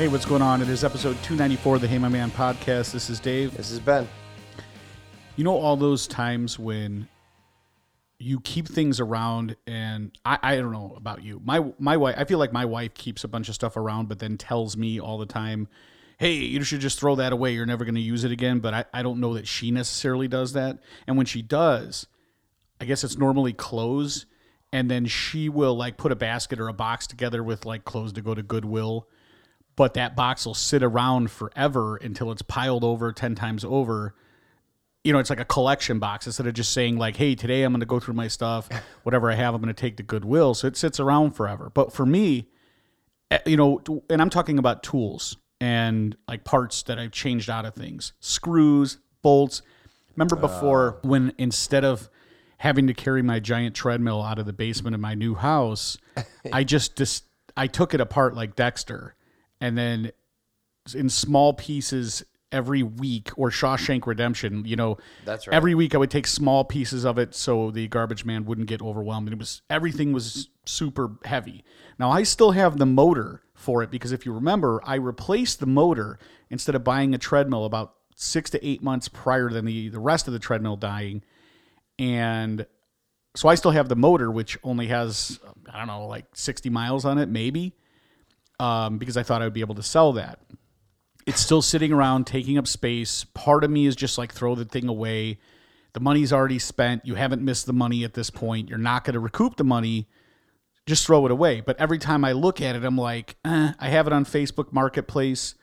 Hey, what's going on? It is episode 294 of the Hey My Man podcast. This is Dave. This is Ben. You know, all those times when you keep things around, and I, I don't know about you. My my wife, I feel like my wife keeps a bunch of stuff around, but then tells me all the time, hey, you should just throw that away. You're never going to use it again. But I, I don't know that she necessarily does that. And when she does, I guess it's normally clothes. And then she will like put a basket or a box together with like clothes to go to Goodwill. But that box will sit around forever until it's piled over 10 times over. You know, it's like a collection box instead of just saying, like, hey, today I'm going to go through my stuff. Whatever I have, I'm going to take to Goodwill. So it sits around forever. But for me, eh, you know, and I'm talking about tools and like parts that I've changed out of things, screws, bolts. Remember before when instead of having to carry my giant treadmill out of the basement of my new house, I just dis- I took it apart like Dexter, and then in small pieces every week or Shawshank Redemption, you know, That's right. every week I would take small pieces of it so the garbage man wouldn't get overwhelmed. And it was everything was super heavy. Now I still have the motor for it because if you remember, I replaced the motor instead of buying a treadmill about six to eight months prior than the the rest of the treadmill dying, and so I still have the motor, which only has I don't know like sixty miles on it, maybe, um, because I thought I would be able to sell that it's still sitting around taking up space. Part of me is just like throw the thing away. The money's already spent. You haven't missed the money at this point. You're not going to recoup the money. Just throw it away. But every time I look at it, I'm like, eh, I have it on Facebook Marketplace.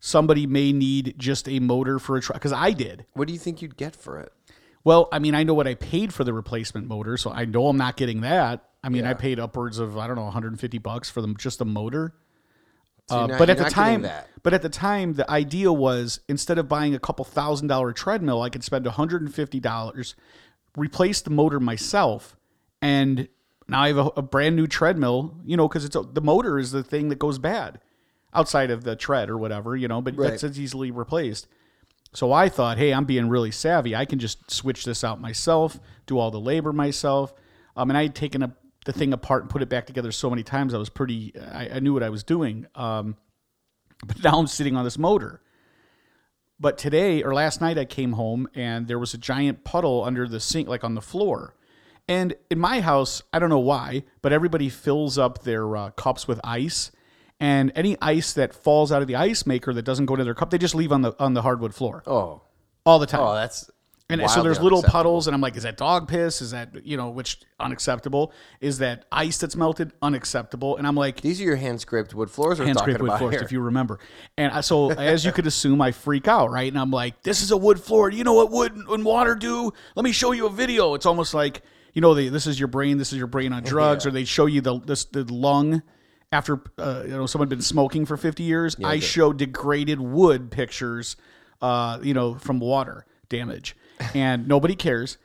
Somebody may need just a motor for a truck because I did. What do you think you'd get for it? Well, I mean, I know what I paid for the replacement motor, so I know I'm not getting that. I mean, I paid upwards of I don't know 150 bucks for them just the motor. Uh, not- but at the time, that. but at the time, the idea was instead of buying a couple thousand dollar treadmill, I could spend one hundred and fifty dollars, replace the motor myself, and now I have a, a brand new treadmill. You know, because it's a, the motor is the thing that goes bad, outside of the tread or whatever. You know, but Right. that's easily replaced. So I thought, hey, I'm being really savvy. I can just switch this out myself, do all the labor myself. Um, and I had taken a, the thing apart and put it back together so many times. I was pretty, I, I knew what I was doing. Um, but now I'm sitting on this motor. But today or last night, I came home and there was a giant puddle under the sink, like on the floor. And in my house, I don't know why, but everybody fills up their uh, cups with ice. And any ice that falls out of the ice maker that doesn't go into their cup, they just leave on the on the hardwood floor Oh, all the time. oh, that's And so there's little puddles, and I'm like, is that dog piss? Is that you know which unacceptable? Is that ice that's melted unacceptable? And I'm like, These are your hand scraped wood floors hand scraped wood floors, here. if you remember. And I, so as you could assume, I freak out, right? And I'm like, this is a wood floor. You know what wood and water do? Let me show you a video. It's almost like you know, the, this is your brain. This is your brain on drugs, or they show you the this, the lung. After uh, you know someone been smoking for 50 years, I show degraded wood pictures, uh, you know, from water damage, and nobody cares.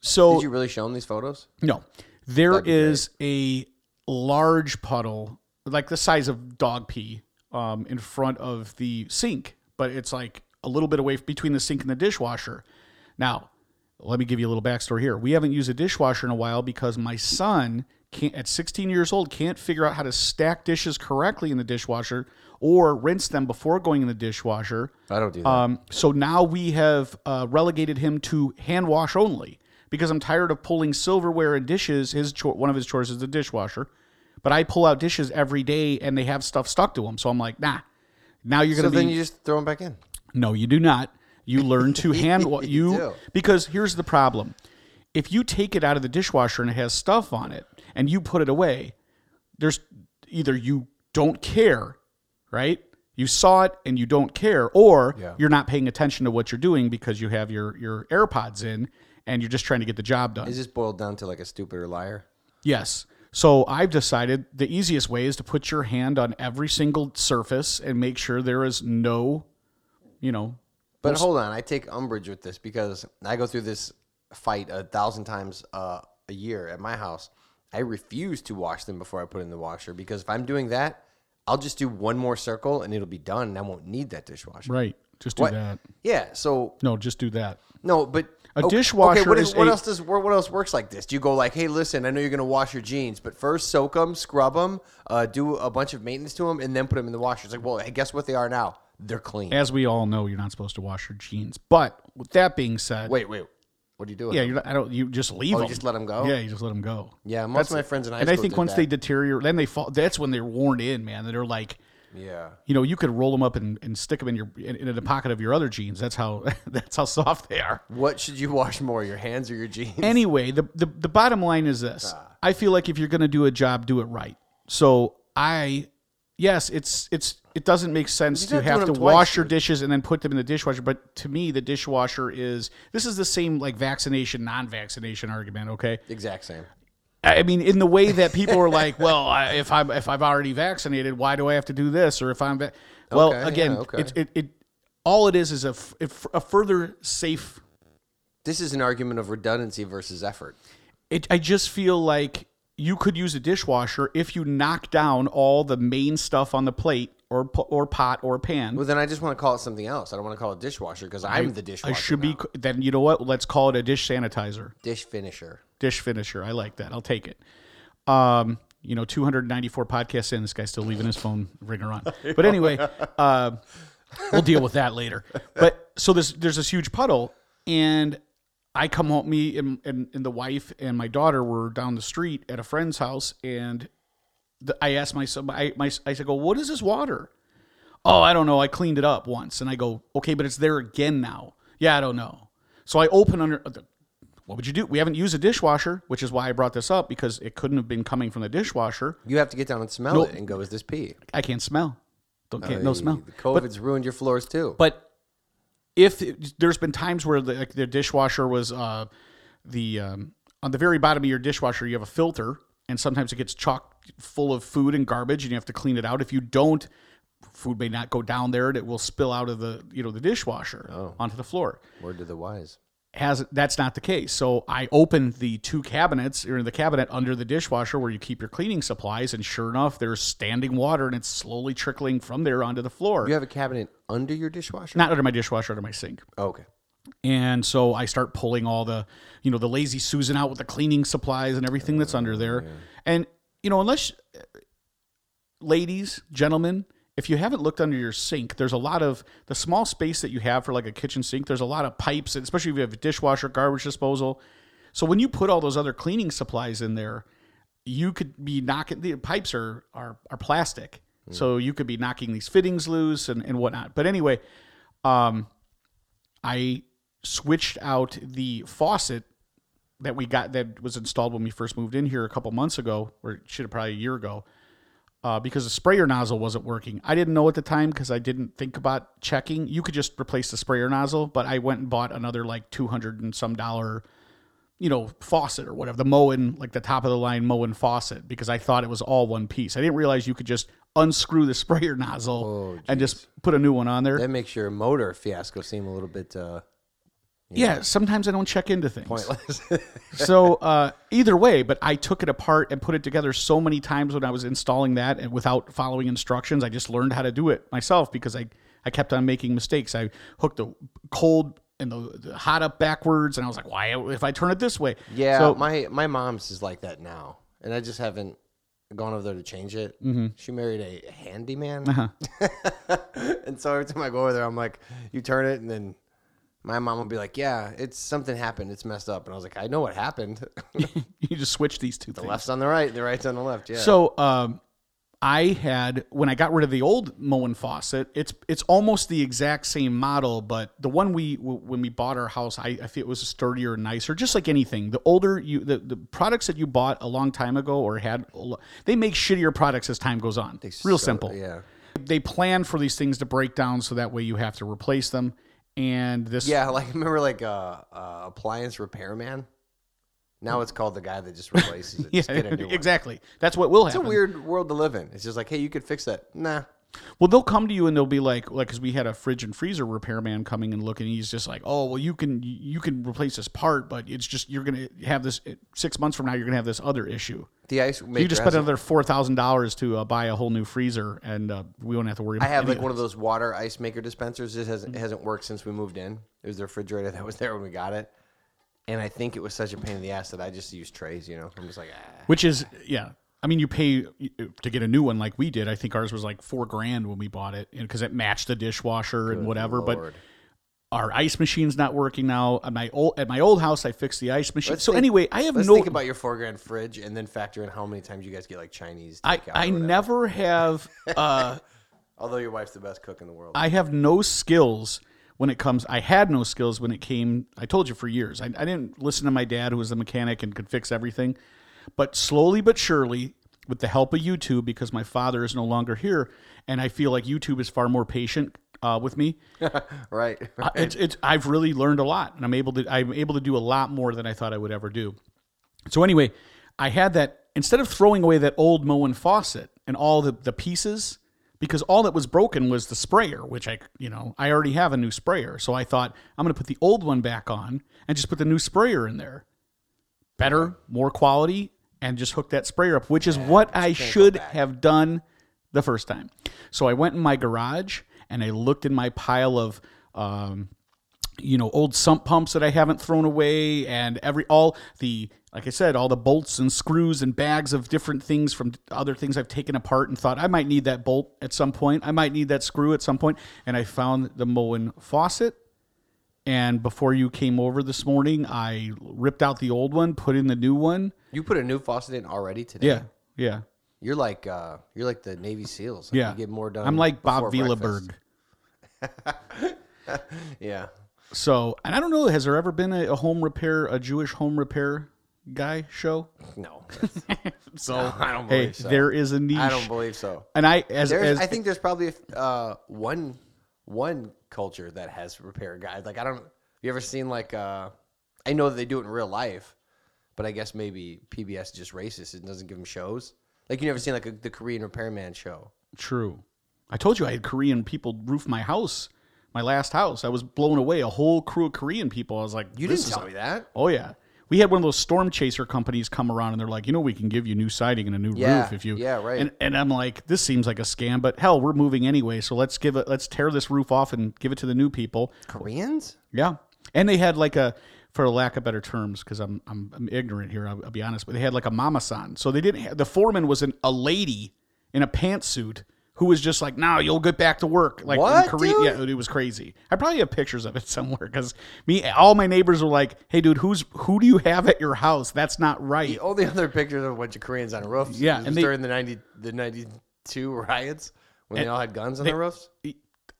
So Did you really show them these photos? no, there is a large puddle, like the size of dog pee, um, in front of the sink, but it's like a little bit away between the sink and the dishwasher. Now, let me give you a little backstory here. We haven't used a dishwasher in a while because my son can't, at 16 years old, can't figure out how to stack dishes correctly in the dishwasher or rinse them before going in the dishwasher. I don't do that. Um, so now we have uh, relegated him to hand wash only because I'm tired of pulling silverware and dishes. His chore, one of his chores is the dishwasher, but I pull out dishes every day and they have stuff stuck to them. So I'm like, nah. Now you're gonna So then you just throw them back in. no, you do not. You learn to hand wa- You you because here's the problem. If you take it out of the dishwasher and it has stuff on it and you put it away, there's either you don't care, right? You saw it and you don't care, or Yeah. you're not paying attention to what you're doing because you have your your AirPods in and you're just trying to get the job done. Is this boiled down to like a stupid or liar? Yes. So I've decided the easiest way is to put your hand on every single surface and make sure there is no, you know, But hold on, I take umbrage with this because I go through this fight a thousand times uh, a year at my house. I refuse to wash them before I put in the washer because if I'm doing that, I'll just do one more circle and it'll be done, and I won't need that dishwasher. right. Just do What? that. Yeah. So No, just do that. no, but A dishwasher Okay, what, is what a- else does what, what else works like this? Do you go like, hey, listen, I know you're gonna wash your jeans, but first soak them, scrub them, uh, do a bunch of maintenance to them, and then put them in the washer. It's like, well, hey, guess what they are now? They're clean. As we all know, you're not supposed to wash your jeans. But with that being said, Wait, wait, what do you do? With yeah, them? you're not, I don't. You just leave them. Oh, you them. just let 'em go? Yeah, you just let them go. Yeah, most of my friends in high and I think once that. they deteriorate, then they fall. That's when they're worn in, man. They're like, yeah. you know, you could roll them up and, and stick them in your in, in the pocket of your other jeans. That's how that's how soft they are. What should you wash more, your hands or your jeans? Anyway, the, the the bottom line is this: Ah. I feel like if you're going to do a job, do it right. So I, yes, it's it's it doesn't make sense to have to them twice, wash your dishes and then put them in the dishwasher. But to me, the dishwasher is this is the same like vaccination non-vaccination argument. Okay, exact same. I mean, in the way that people are like, well, I, if I'm if I've already vaccinated, why do I have to do this? Or if I'm, va-? well, Okay, again, yeah, okay. it, it it all it is is a f- it- a further safe. This is an argument of redundancy versus effort. It I just feel like you could use a dishwasher if you knock down all the main stuff on the plate or or pot or pan. Well, then I just want to call it something else. I don't want to call it dishwasher because I'm the dishwasher. I should be then. You know what? Let's call it a dish sanitizer, dish finisher. dish finisher. I like that. I'll take it. Um, you know, 294 podcasts in, this guy's still leaving his phone ringer on. But anyway, uh, we'll deal with that later. But so there's there's this huge puddle, and I come home. Me and, and, and the wife and my daughter were down the street at a friend's house, and I asked my son, I, my, I said, "Go, what is this water?" Oh, I don't know. I cleaned it up once, and I go, "Okay, but it's there again now." Yeah, I don't know. So I open under. uh, What would you do? We haven't used a dishwasher, which is why I brought this up because it couldn't have been coming from the dishwasher. You have to get down and smell it and go, "Is this pee?" I can't smell. Don't get no smell. The COVID's ruined your floors too. But if there's been times where the, like the dishwasher was uh, the um, on the very bottom of your dishwasher, you have a filter, and sometimes it gets chock full of food and garbage, and you have to clean it out. If you don't, food may not go down there, and it will spill out of the you know the dishwasher oh. onto the floor. Word to the wise. Has that's not the case. So I opened the two cabinets or the cabinet under the dishwasher where you keep your cleaning supplies, and sure enough, there's standing water, and it's slowly trickling from there onto the floor. You have a cabinet under your dishwasher. Not under my dishwasher, under my sink. Oh, okay. And so I start pulling all the, you know, the lazy Susan out with the cleaning supplies and everything that's under oh, there. And, you know, unless, ladies, gentlemen, if you haven't looked under your sink, there's a lot of the small space that you have for like a kitchen sink. There's a lot of pipes, especially if you have a dishwasher, garbage disposal. So when you put all those other cleaning supplies in there, you could be knocking the pipes are are, are plastic. So you could be knocking these fittings loose and, and whatnot. But anyway, um, I switched out the faucet that we got that was installed when we first moved in here a couple months ago, or should have probably a year ago, uh, because the sprayer nozzle wasn't working. I didn't know at the time because I didn't think about checking. You could just replace the sprayer nozzle, but I went and bought another like two hundred and some dollar, you know, faucet or whatever, the Moen, like the top of the line Moen faucet, because I thought it was all one piece. I didn't realize you could just unscrew the sprayer nozzle and just put a new one on there. That makes your motor fiasco seem a little bit uh, yeah, sometimes I don't check into things. pointless. so uh, either way, but I took it apart and put it together so many times when I was installing that, and without following instructions, I just learned how to do it myself because I I kept on making mistakes. I hooked the cold and the, the hot up backwards, and I was like, why if I turn it this way? yeah, So my my mom's is like that now, and I just haven't gone over there to change it. Mm-hmm. She married a handyman, Uh-huh. and so every time I go over there, I'm like, "You turn it," and then. My mom will be like, "Yeah, it's something happened. It's messed up." And I was like, "I know what happened. you just switch these two the things. left's on the right, the right's on the left." Yeah. So um, I had when I got rid of the old Moen faucet. It's it's almost the exact same model, but the one we w- when we bought our house, I, I feel it was sturdier and nicer. Just like anything, the older you the, the products that you bought a long time ago or had, they make shittier products as time goes on. Real So, simple. Yeah. They plan for these things to break down, so that way you have to replace them. And this, Yeah, like remember like uh, uh appliance repairman. Now it's called the guy that just replaces it. yeah, Just get a new one. exactly. That's what will It's a weird world to live in. It's just like, hey, you could fix that. Nah. Well, they'll come to you and they'll be like, like, because we had a fridge and freezer repairman coming and looking. He's just like, oh, well, you can you can replace this part, but it's just you're gonna have this six months from now. You're gonna have this other issue. The ice maker. You just a- another four thousand dollars to uh, buy a whole new freezer, and uh, we won't have to worry. About I have like one of those water ice maker dispensers. It hasn't it hasn't worked since we moved in. It was the refrigerator that was there when we got it. and I think it was such a pain in the ass that I just used trays. You know, I'm just like, ah. Which is yeah. I mean, you pay to get a new one like we did. I think ours was like four grand when we bought it because it matched the dishwasher and whatever. But our ice machine's not working now. At my old at my old house, I fixed the ice machine. Let's so think- anyway, I have let's no. think about your four grand fridge and then factor in how many times you guys get like Chinese. I takeout I never have. Uh, Although your wife's the best cook in the world. I have no skills when it comes. I had no skills when it came. I told you for years. I, I didn't listen to my dad, who was a mechanic and could fix everything. But slowly but surely, with the help of YouTube, because my father is no longer here, and I feel like YouTube is far more patient uh, with me. right. Uh, it's it's I've really learned a lot, and I'm able to I'm able to do a lot more than I thought I would ever do. So anyway, I had that instead of throwing away that old Moen faucet and all the the pieces because all that was broken was the sprayer, which I you know I already have a new sprayer, so I thought I'm going to put the old one back on and just put the new sprayer in there. Better, more quality, and just hook that sprayer up, which is what I should have done the first time. So I went in my garage and I looked in my pile of, um, you know, old sump pumps that I haven't thrown away, and every all the like I said, all the bolts and screws and bags of different things from other things I've taken apart and thought I might need that bolt at some point. I might need that screw at some point, and I found the Moen faucet. And before you came over this morning, I ripped out the old one, put in the new one. You put a new faucet in already today. Yeah, yeah. You're like uh, you're like the Navy SEALs. Like, Yeah, You get more done. I'm like Bob before breakfast. Vilaburg. Yeah. So, and I don't know, has there ever been a, a home repair, a Jewish home repair guy show? No. So, I don't hey, believe so. there is a niche. I don't believe so. and I, as, There's, as I think there's probably uh, one one culture that has repair guys. Like I don't. You ever seen like? Uh, I know that they do it in real life, but I guess maybe PBS is just racist and doesn't give them shows. Like you never seen like a, the Korean repairman show. true. I told you I had Korean people roof my house, my last house. I was blown away. A whole crew of Korean people. I was like, You this didn't is tell a- me that. Oh yeah. We had one of those storm chaser companies come around and they're like, you know, we can give you new siding and a new Yeah, roof if you. yeah, right. And, and I'm like, this seems like a scam, but hell, we're moving anyway, so let's give it, let's tear this roof off and give it to the new people. Koreans? Yeah, and they had like a, for lack of better terms, because I'm, I'm I'm ignorant here. I'll, I'll be honest, but they had like a mama-san. So they didn't. Have, the foreman was an, a lady in a pantsuit who was just like, "No, you'll get back to work." Like What, in Korea, dude? yeah, it was crazy. I probably have pictures of it somewhere because me, all my neighbors were like, "Hey, dude, who's who do you have at your house? That's not right." All the only other pictures of a bunch of Koreans on roofs. Yeah, and they- during the ninety the ninety two riots when they all had guns on their roofs.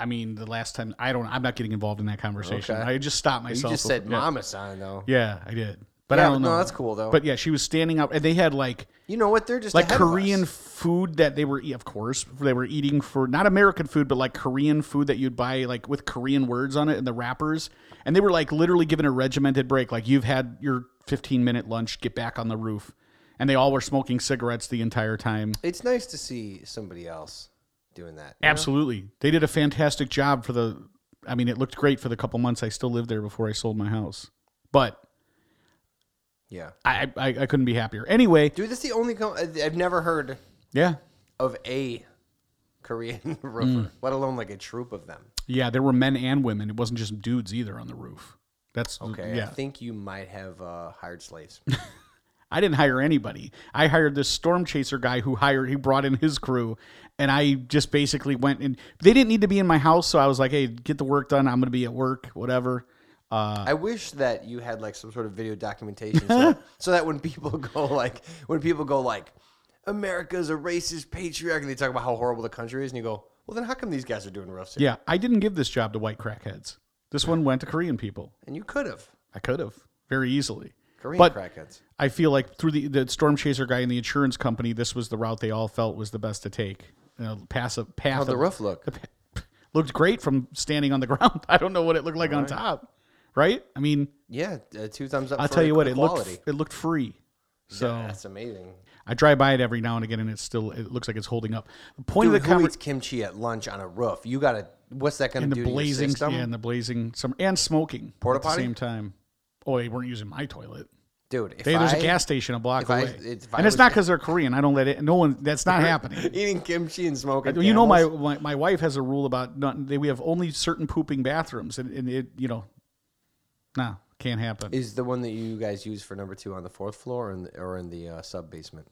I mean, the last time I don't, I'm not getting involved in that conversation. Okay. I just stopped myself. You just said yeah. "mama sign" though. Yeah, I did, but Yeah, I don't know. no, that's cool, though. But yeah, she was standing up, and they had like You know what? They're just like Korean food that they were, of course, they were eating for not American food, but like Korean food that you'd buy like with Korean words on it and the wrappers. And they were like literally given a regimented break. Like you've had your 15 minute lunch, get back on the roof. And they all were smoking cigarettes the entire time. It's nice to see somebody else doing that. you know? Absolutely. They did a fantastic job for the, I mean, it looked great for the couple months I still lived there before I sold my house. But Yeah, I, I, I couldn't be happier. Anyway, dude, that's the only. Com- I've never heard yeah. of a Korean Mm. let alone like a troop of them. Yeah, there were men and women. It wasn't just dudes either on the roof. That's Okay, Yeah, I think you might have uh, hired slaves. I didn't hire anybody. I hired this storm chaser guy who hired. He brought in his crew, and I just basically went and they didn't need to be in my house, so I was like, "Hey, get the work done. I'm going to be at work, whatever." Uh, I wish that you had like some sort of video documentation, so that, so that when people go like, when people go like, America's a racist patriarch, and they talk about how horrible the country is, and you go, well, then how come these guys are doing rough? yeah, I didn't give this job to white crackheads. This one went to Korean people. and you could have I could have very easily. Korean But- crackheads. I feel like through the, the storm chaser guy and the insurance company, this was the route they all felt was the best to take. You know, pass a path. How'd the of- roof look? looked great from standing on the ground. I don't know what it looked like on top. Right? I mean, Yeah, uh, two thumbs up. I'll tell you what, it quality. looked it looked free. So That's amazing. I drive by it every now and again, and it's still it looks like it's holding up. The point Dude, of the who conver- eats kimchi at lunch on a roof? You gotta. What's that gonna do the to blazing, system? yeah, and the blazing, some and smoking Porta at the same time. Oh, they weren't using my toilet. Dude, if Hey, there's I, a gas station a block I- away, I and it's not because they're Korean. I don't let it. No one. That's not happening. eating kimchi and smoking. You know, my, my my wife has a rule about not, they, we have only certain pooping bathrooms, and, and it you know, no, can't happen. Is the one that you guys use for number two on the fourth floor or in the, or in the uh, sub basement?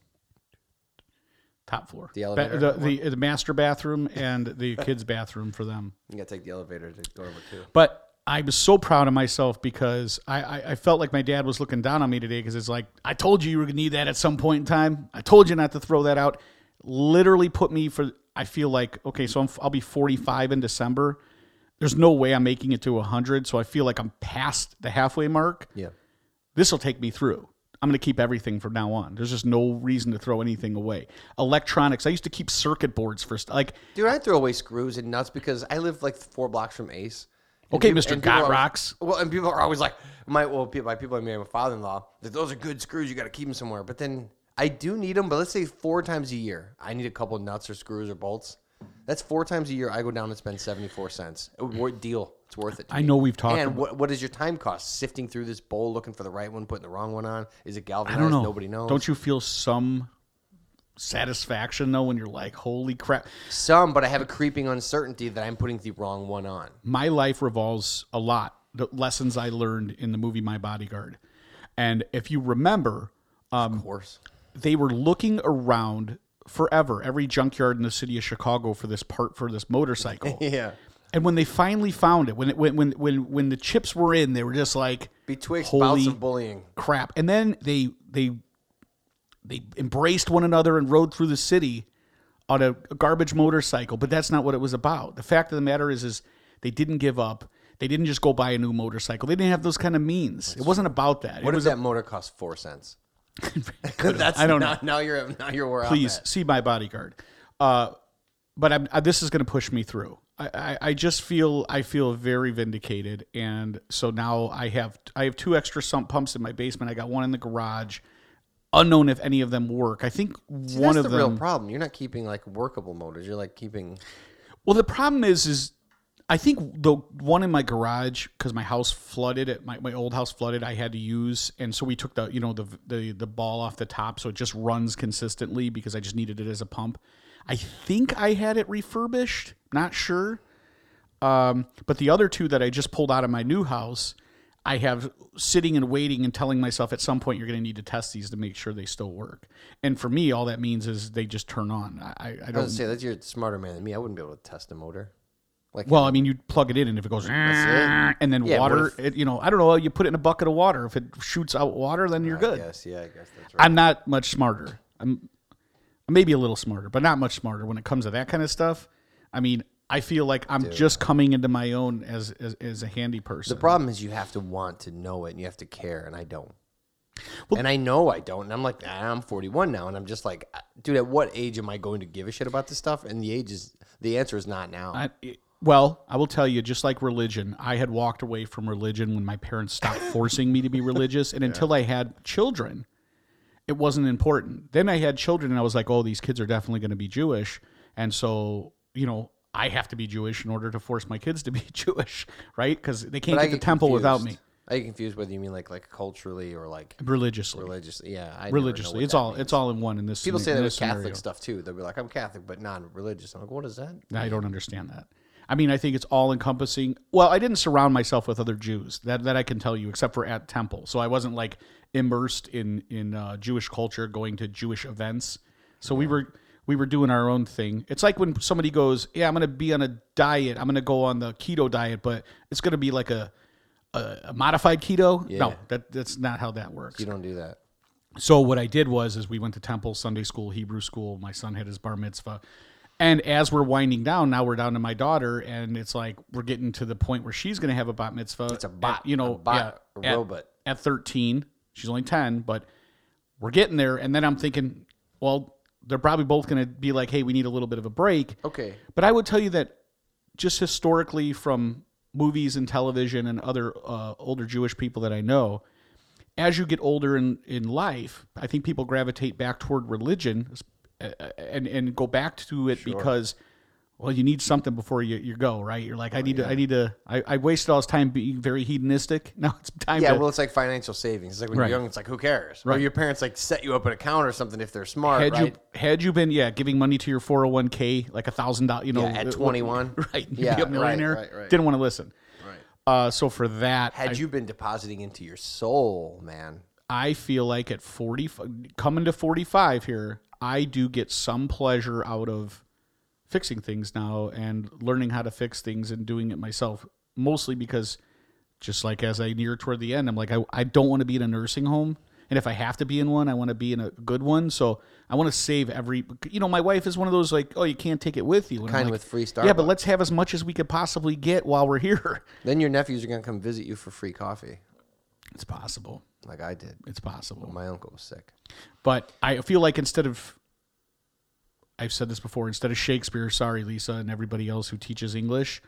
Top floor. The elevator the, the, the master bathroom and the kids' bathroom for them. You gotta take the elevator to go number two. But I was so proud of myself because I, I, I felt like my dad was looking down on me today because it's like, I told you you were going to need that at some point in time. I told you not to throw that out. Literally put me for, I feel like, okay, so I'm, I'll be 45 in December. There's no way I'm making it to 100. So I feel like I'm past the halfway mark. Yeah. This will take me through. I'm going to keep everything from now on. There's just no reason to throw anything away. Electronics. I used to keep circuit boards for st- like. Dude, I throw away screws and nuts because I live like four blocks from Ace. Okay, people- Mr. Got Rocks. Well, and people are always like, my well, people, my people, I mean, my father-in-law, that those are good screws. You got to keep them somewhere. But then I do need them. But let's say four times a year, I need a couple nuts or screws or bolts. That's four times a year. I go down and spend seventy-four cents. A wor- deal. It's worth it. I me. know we've talked And what, what is your time cost? Sifting through this bowl, looking for the right one, putting the wrong one on. Is it I don't know. Nobody knows. Don't you feel some satisfaction though when you're like, holy crap? Some, but I have a creeping uncertainty that I'm putting the wrong one on. My life revolves a lot the lessons I learned in the movie My Bodyguard, and if you remember, of um, course. they were looking around forever every junkyard in the city of Chicago for this part for this motorcycle. Yeah. And when they finally found it, when it when when when when the chips were in, they were just like Betwixt Holy bouts of bullying. crap. And then they they they embraced one another and rode through the city on a, a garbage motorcycle. But that's not what it was about. The fact of the matter is, is they didn't give up. They didn't just go buy a new motorcycle. They didn't have those kind of means. It wasn't about that. What it if was that motor cost four cents? That's I don't now, know. Now you're now you're where please see my bodyguard. Uh, but I'm, uh, this is going to push me through. I, I, I just feel I feel very vindicated, and so now I have I have two extra sump pumps in my basement. I got one in the garage. Unknown if any of them work. I think See, one that's of the them. real problem. You're not keeping like workable motors. You're like keeping. Well, the problem is, is I think the one in my garage because my house flooded. It, my my old house flooded. I had to use, and so we took the you know the the the ball off the top, so it just runs consistently because I just needed it as a pump. I think I had it refurbished. Not sure. Um, but the other two that I just pulled out of my new house, I have sitting and waiting and telling myself at some point you're going to need to test these to make sure they still work. And for me, all that means is they just turn on. I, I don't say that's you're a smarter man than me. I wouldn't be able to test a motor. Like Well, I mean, you plug it in, and if it goes, and then Yeah, water, if- it, you know, I don't know. You put it in a bucket of water. If it shoots out water, then you're good. Yes, yeah, I guess that's right. I'm not much smarter. I'm maybe a little smarter, but not much smarter when it comes to that kind of stuff. I mean, I feel like I'm just coming into my own as as, as a handy person. the problem is you have to want to know it and you have to care, and I don't. and I know I don't. And I'm like, ah, I'm 41 now, and I'm just like, ah, dude, at what age am I going to give a shit about this stuff? And the age is the answer is not now. I, well, I will tell you, just like religion, I had walked away from religion when my parents stopped forcing me to be religious, and until I had children, it wasn't important. Then I had children, and I was like, oh, these kids are definitely going to be Jewish, and so you know. I have to be Jewish in order to force my kids to be Jewish, right? Because they can't But I get the get temple without me confused. I get confused whether you mean like like culturally or like religiously. religiously. Yeah, I never know religiously, what it's that all means. it's all in one in this. People in say that this with Catholic scenario. stuff too. They'll be like, I'm Catholic, but non-religious. I'm like, what is that? I don't understand that. I mean, I think it's all encompassing. Well, I didn't surround myself with other Jews. That that I can tell you, except for at temple. So I wasn't like immersed in in uh, Jewish culture, going to Jewish events. So we were we were doing our own thing. It's like when somebody goes, "Yeah, I'm going to be on a diet. I'm going to go on the keto diet, but it's going to be like a a, a modified keto." No, that that's not how that works. You don't do that. So what I did was is we went to temple, Sunday school, Hebrew school. My son had his bar mitzvah. And as we're winding down, now we're down to my daughter, and it's like we're getting to the point where she's going to have a bat mitzvah. It's a bot, at, you know, bot, yeah, at- robot. At 13, she's only 10, but we're getting there. And then I'm thinking, well, they're probably both going to be like, hey, we need a little bit of a break. Okay. But I would tell you that just historically from movies and television and other uh, older Jewish people that I know, as you get older in, in life, I think people gravitate back toward religion and, and go back to it because, well, you need something before you, you go, right? You're like, I need to, I need to, I, I wasted all this time being very hedonistic. Now it's time Yeah, to, well, it's like financial savings. It's like when Right. you're young, it's like who cares? Or your parents like set you up an account or something if they're smart, had right? you had you been yeah giving money to your 401k like a thousand dollars you know Yeah, at uh, 21. right you'd Yeah, be a right, millionaire right, right. didn't want to listen Right. Uh, so for that, Had I, you been depositing into your soul, man, I feel like at 40, coming to 45 here, I do get some pleasure out of fixing things now and learning how to fix things and doing it myself. Mostly because, just like as I near toward the end, I'm like, I, I don't want to be in a nursing home. And if I have to be in one, I want to be in a good one. So I want to save every. You know, my wife is one of those like, oh, you can't take it with you. And I'm kind of like, with free Yeah, but let's have as much as we could possibly get while we're here. then your nephews are gonna come visit you for free coffee, It's possible. Like I did. It's possible. My uncle was sick. But I feel like instead of, I've said this before, instead of Shakespeare, sorry, Lisa, and everybody else who teaches English,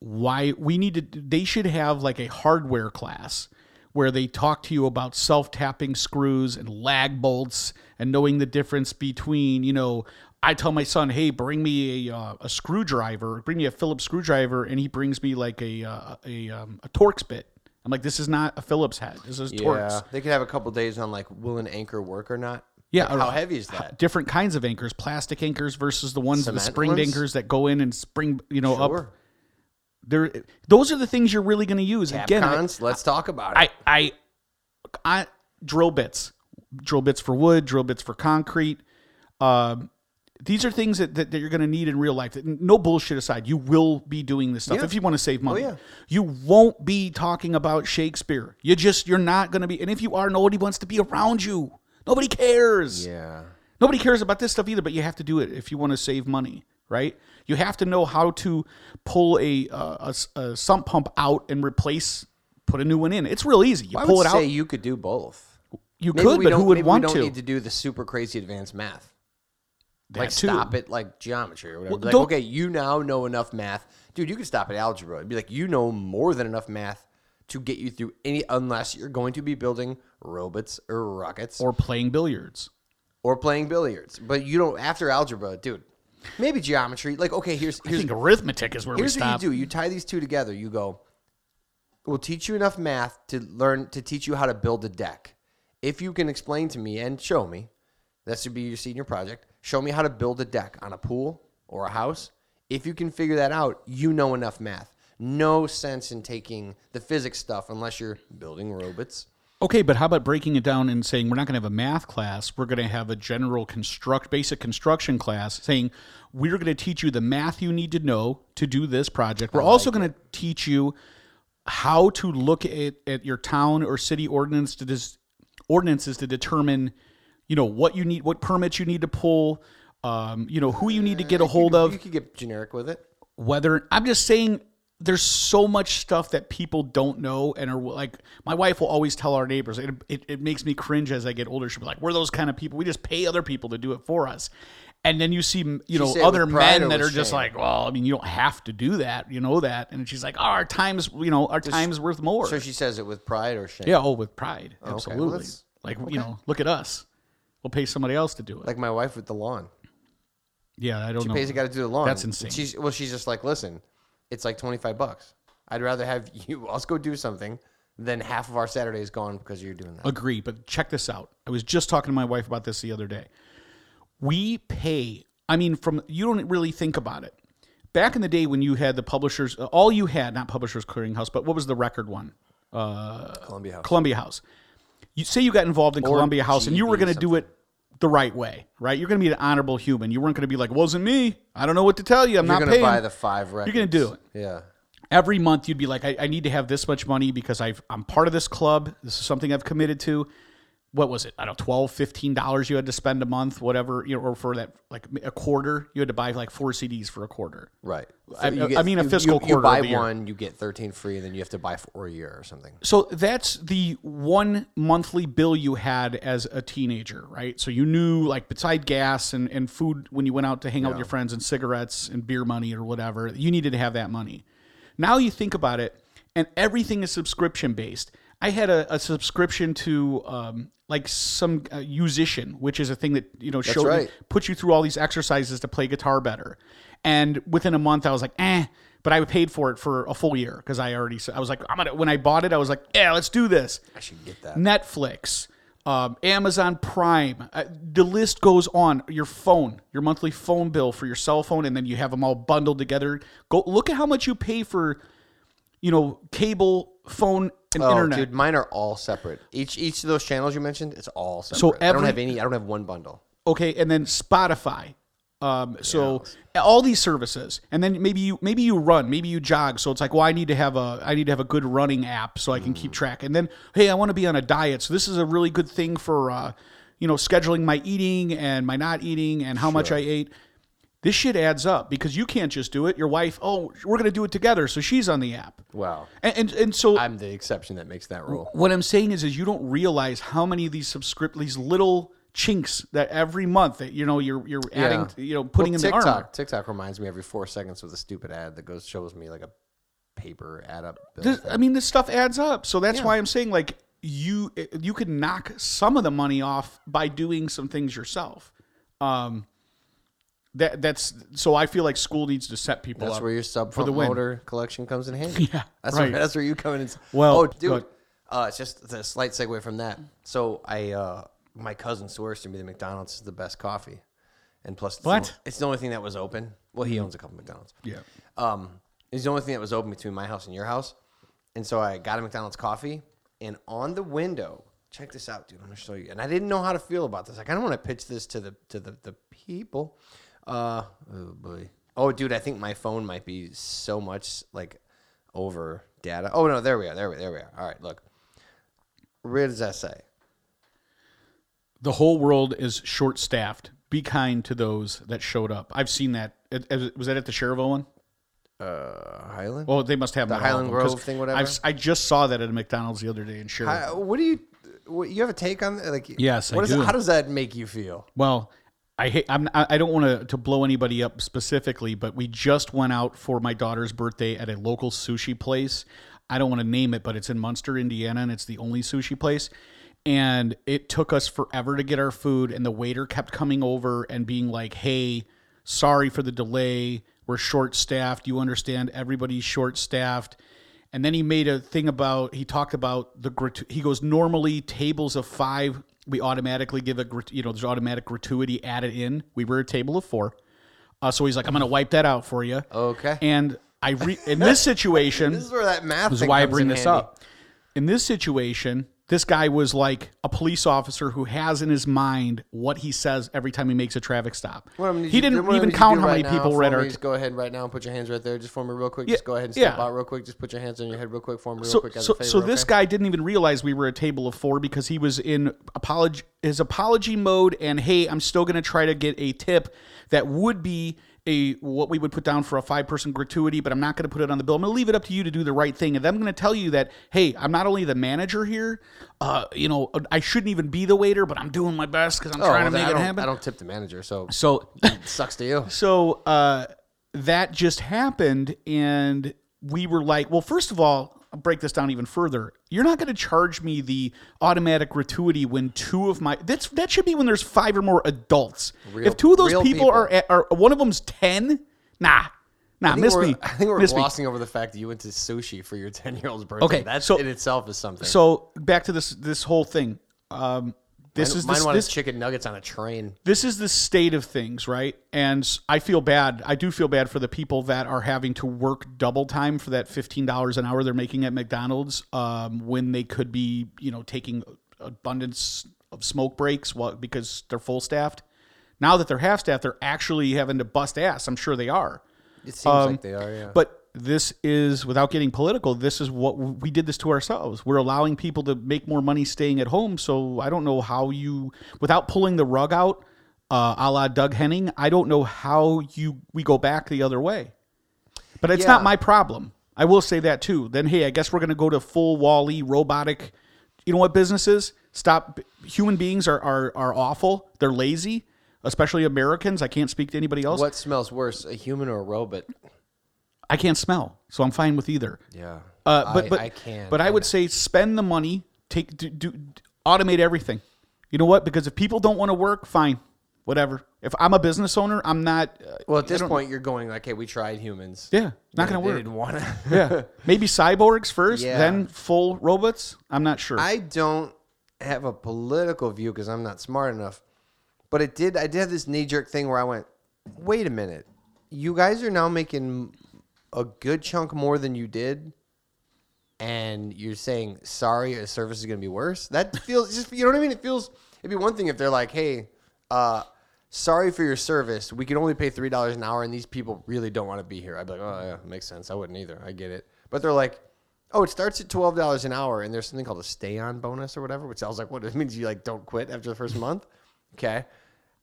why we need to, they should have like a hardware class where they talk to you about self tapping screws and lag bolts and knowing the difference between, you know, I tell my son, hey, bring me a, uh, a screwdriver, bring me a Phillips screwdriver, and he brings me like a, uh, a, um, a Torx bit. I'm like, this is not a Phillips head. This is Torx. They could have a couple days on like will an anchor work or not. Yeah, Like, how heavy is that? different kinds of anchors, plastic anchors versus the ones, the Cement springed ones? anchors that go in and spring, you know, up. Sure. There, those are the things you're really going to use. Again, I, Tapcons, let's talk about it. I, I, I, drill bits, drill bits for wood, drill bits for concrete. Um, these are things that, that, that you're going to need in real life. No bullshit aside, you will be doing this stuff Yeah. if you want to save money. yeah. You won't be talking about Shakespeare. You just you're not going to be. And if you are, nobody wants to be around you. Nobody cares. yeah. Nobody cares about this stuff either, but you have to do it if you want to save money, right? You have to know how to pull a, uh, a a sump pump out and replace, put a new one in. It's real easy. You I pull would it say out. you could do both. You Maybe could, but who would want we don't to? need to do the super crazy advanced math. That like too. stop it like geometry or whatever. Well, like, okay, you now know enough math. Dude, you can stop at algebra. It'd be like you know more than enough math to get you through any unless you're going to be building robots or rockets or, playing billiards. Or playing billiards. But you don't after algebra, dude. Maybe geometry. Like, okay, here's I think arithmetic is where here's we stop. what you do. You tie these two together. You go, we'll teach you enough math to learn to teach you how to build a deck. If you can explain to me and show me, that should be your senior project. Show me how to build a deck on a pool or a house. If you can figure that out, you know enough math. No sense in taking the physics stuff unless you're building robots. Okay, but how about breaking it down and saying we're not going to have a math class. We're going to have a general construct, basic construction class, saying we're going to teach you the math you need to know to do this project. We're also going to teach you how to look at, at your town or city ordinance to dis, ordinances to determine, you know, what you need, what permits you need to pull, um, you know, who you need to get a hold of. You could get generic with it. whether I'm just saying there's so much stuff that people don't know and are like my wife will always tell our neighbors it, it, it makes me cringe as I get older. She'll be like we're those kind of people. We just pay other people to do it for us. And then you see you know other men that are with just shame? like well I mean you don't have to do that. You know that. And she's like oh, our time's you know our time's worth more. So she says it with pride or shame. yeah oh with pride. Well, absolutely. that's- like you know look at us we'll pay somebody else to do it Like my wife with the lawn. yeah I don't know pays the guy to do the lawn. That's insane. She's well, she's just like, listen, it's like twenty five bucks. I'd rather have you us go do something than half of our Saturday is gone because you're doing that. Agree, but check this out. I was just talking to my wife about this the other day. We pay, I mean, from you don't really think about it. Back in the day when you had the publishers, uh, all you had, not Publishers Clearinghouse, but what was the record one? Columbia House. Columbia House. You say you got involved in Columbia House and you were going to do it the right way, right? You're going to be an honorable human. You weren't going to be like, wasn't me. I don't know what to tell you. I'm not paying. You're not gonna buy the five records. You're gonna do it. Yeah. every month you'd be like, I, I need to have this much money because I've, I'm part of this club. This is something I've committed to. What was it? I don't know, 12 $15 you had to spend a month, whatever, you know, or for that, like a quarter, you had to buy like four CDs for a quarter. Right. I- you I mean a you- fiscal you, quarter You buy of the year. one, you get thirteen free, and then you have to buy for a year or something. So that's the one monthly bill you had as a teenager, right? So you knew, like, beside gas and, and food when you went out to hang out with your friends and cigarettes and beer money or whatever, you needed to have that money. Now you think about it, and everything is subscription based. I had a, a subscription to um, like some uh, Yousician, which is a thing that you know showed right. put you through all these exercises to play guitar better. And within a month, I was like, eh. But I paid for it for a full year because I already. I was like, I'm gonna. When I bought it, I was like, yeah, let's do this. I should get that. Netflix, um, Amazon Prime. Uh, the list goes on. Your phone, your monthly phone bill for your cell phone, and then you have them all bundled together. Go look at how much you pay for. You know, cable, phone, and Oh, internet. dude, mine are all separate. Each each of those channels you mentioned, it's all separate. So I don't have any. I don't have one bundle. okay and then spotify um, so all these services and then maybe you maybe you run maybe you jog so it's like well i need to have a i need to have a good running app so i can keep track and then hey i want to be on a diet so this is a really good thing for uh, you know scheduling my eating and my not eating and how much i ate this shit adds up because you can't just do it your wife oh we're going to do it together so she's on the app Wow. and and, and so I'm the exception that makes that rule. what I'm saying is, is you don't realize how many of these subscript, these little chinks that every month that you know you're you're adding, Yeah. you know, putting Well, in TikTok, the armor. TikTok reminds me every four seconds with a stupid ad that goes shows me like a paper add up. This. I mean, this stuff adds up. So that's why I'm saying like you you could knock some of the money off by doing some things yourself. Um, that that's so I feel like school needs to set people That's up where your sub for the win. motor collection comes in handy. Yeah, that's right. where that's where you come in. And, Well, oh, dude, uh, it's just a slight segue from that. So I, uh, my cousin swears to me that McDonald's is the best coffee, and plus, it's What? The, it's the only thing that was open. Well, he owns a couple McDonald's. Yeah. Um, it's the only thing that was open between my house and your house, and so I got a McDonald's coffee, and on the window, check this out, dude. I'm gonna show you. And I didn't know how to feel about this. I kind of want to pitch this to the to the the people. Uh, oh boy. Oh, dude, I think my phone might be so much like over data. Oh no, there we are. There we there we are. All right, look. What does that say? The whole world is short staffed. Be kind to those that showed up. I've seen that. It- it- Was that at the Schererville one? Uh, Highland. Well, they must have The them at all of Highland them, 'cause Grove thing, whatever? I've, I just saw that at a McDonald's the other day in Schererville. Hi- what do you? What, you have a take on that? Like, Yes, I what is do. How does that make you feel? Well, I hate. I'm. I don't want to blow anybody up specifically, but we just went out for my daughter's birthday at a local sushi place. I don't want to name it, but it's in Munster, Indiana, and it's the only sushi place. And it took us forever to get our food, and the waiter kept coming over and being like, "Hey, sorry for the delay. We're short staffed. You understand? Everybody's short staffed." And then he made a thing about he talked about the he goes normally tables of five we automatically give a you know there's automatic gratuity added in. We were a table of four, uh, so he's like I'm gonna wipe that out for you. Okay. And I re- in this situation This is where that math. this is why I bring this handy. up. In this situation, this guy was like a police officer who has in his mind what he says every time he makes a traffic stop. He you- didn't even gonna need you count how do many now people read me our. is go ahead right now and put your hands right there, just for me real quick. Yeah, Just go ahead and step yeah. out real quick. Just put your hands on your head real quick for me real so, quick. As so, a favor, so this okay? guy didn't even realize we were a table of four because he was in apology his apology mode and hey i'm still going to try to get a tip that would be a what we would put down for a five person gratuity but i'm not going to put it on the bill. I'm going to leave it up to you to do the right thing. And then i'm going to tell you that hey i'm not only the manager here uh, you know i shouldn't even be the waiter but i'm doing my best because i'm Oh, trying well, to make it happen. I don't tip the manager, so so it sucks to you. so uh, that just happened, and we were like, well, first of all, break this down even further. You're not going to charge me the automatic gratuity when two of my that's that should be when there's five or more adults. Real- if two of those people, people. are at, are one of them's ten, nah, nah, miss me. I think we're miss me. glossing over the fact that you went to sushi for your ten year old's birthday. Okay, that so- in itself is something. So back to this this whole thing. Um, this mine, is mine this, wanted this, chicken nuggets on a train. this is the state of things, right? And I feel bad. I do feel bad for the people that are having to work double time for that fifteen dollars an hour they're making at McDonald's, um, when they could be, you know, taking abundance of smoke breaks while, because they're full staffed. Now that they're half staffed, they're actually having to bust ass. I'm sure they are. It seems Um, like they are. Yeah. But this is, without getting political, this is what we did this to ourselves. We're allowing people to make more money staying at home. So I don't know how you, without pulling the rug out, uh, a la Doug Henning, I don't know how you we go back the other way. But it's Yeah. not my problem. I will say that too. Then hey, I guess we're gonna go to full Wally robotic. You know what businesses stop? Human beings are are are awful. They're lazy, especially Americans. I can't speak to anybody else. what smells worse, a human or a robot? I can't smell, so I'm fine with either. Yeah. Uh, but I, but I can. But I would say spend the money, take do, do automate everything. You know what? Because if people don't want to work, fine, whatever. If I'm a business owner, I'm not. Uh, Well, at this point, you're going like, "Hey, we tried humans. yeah, not gonna they work. Didn't want to. yeah, maybe cyborgs first, Yeah. then full robots. I'm not sure. I don't have a political view because I'm not smart enough. But it did. I did have this knee jerk thing where I went, "Wait a minute, you guys are now making a good chunk more than you did and you're saying sorry, a service is going to be worse. That feels just you know what I mean. It feels it'd be one thing if they're like, hey, uh, sorry for your service. We can only pay three dollars an hour, and these people really don't want to be here. I'd be like, oh yeah, makes sense. I wouldn't either. I get it. But they're like, oh, it starts at twelve dollars an hour, and there's something called a stay on bonus or whatever, which I was like, what? It means you like don't quit after the first month. Okay,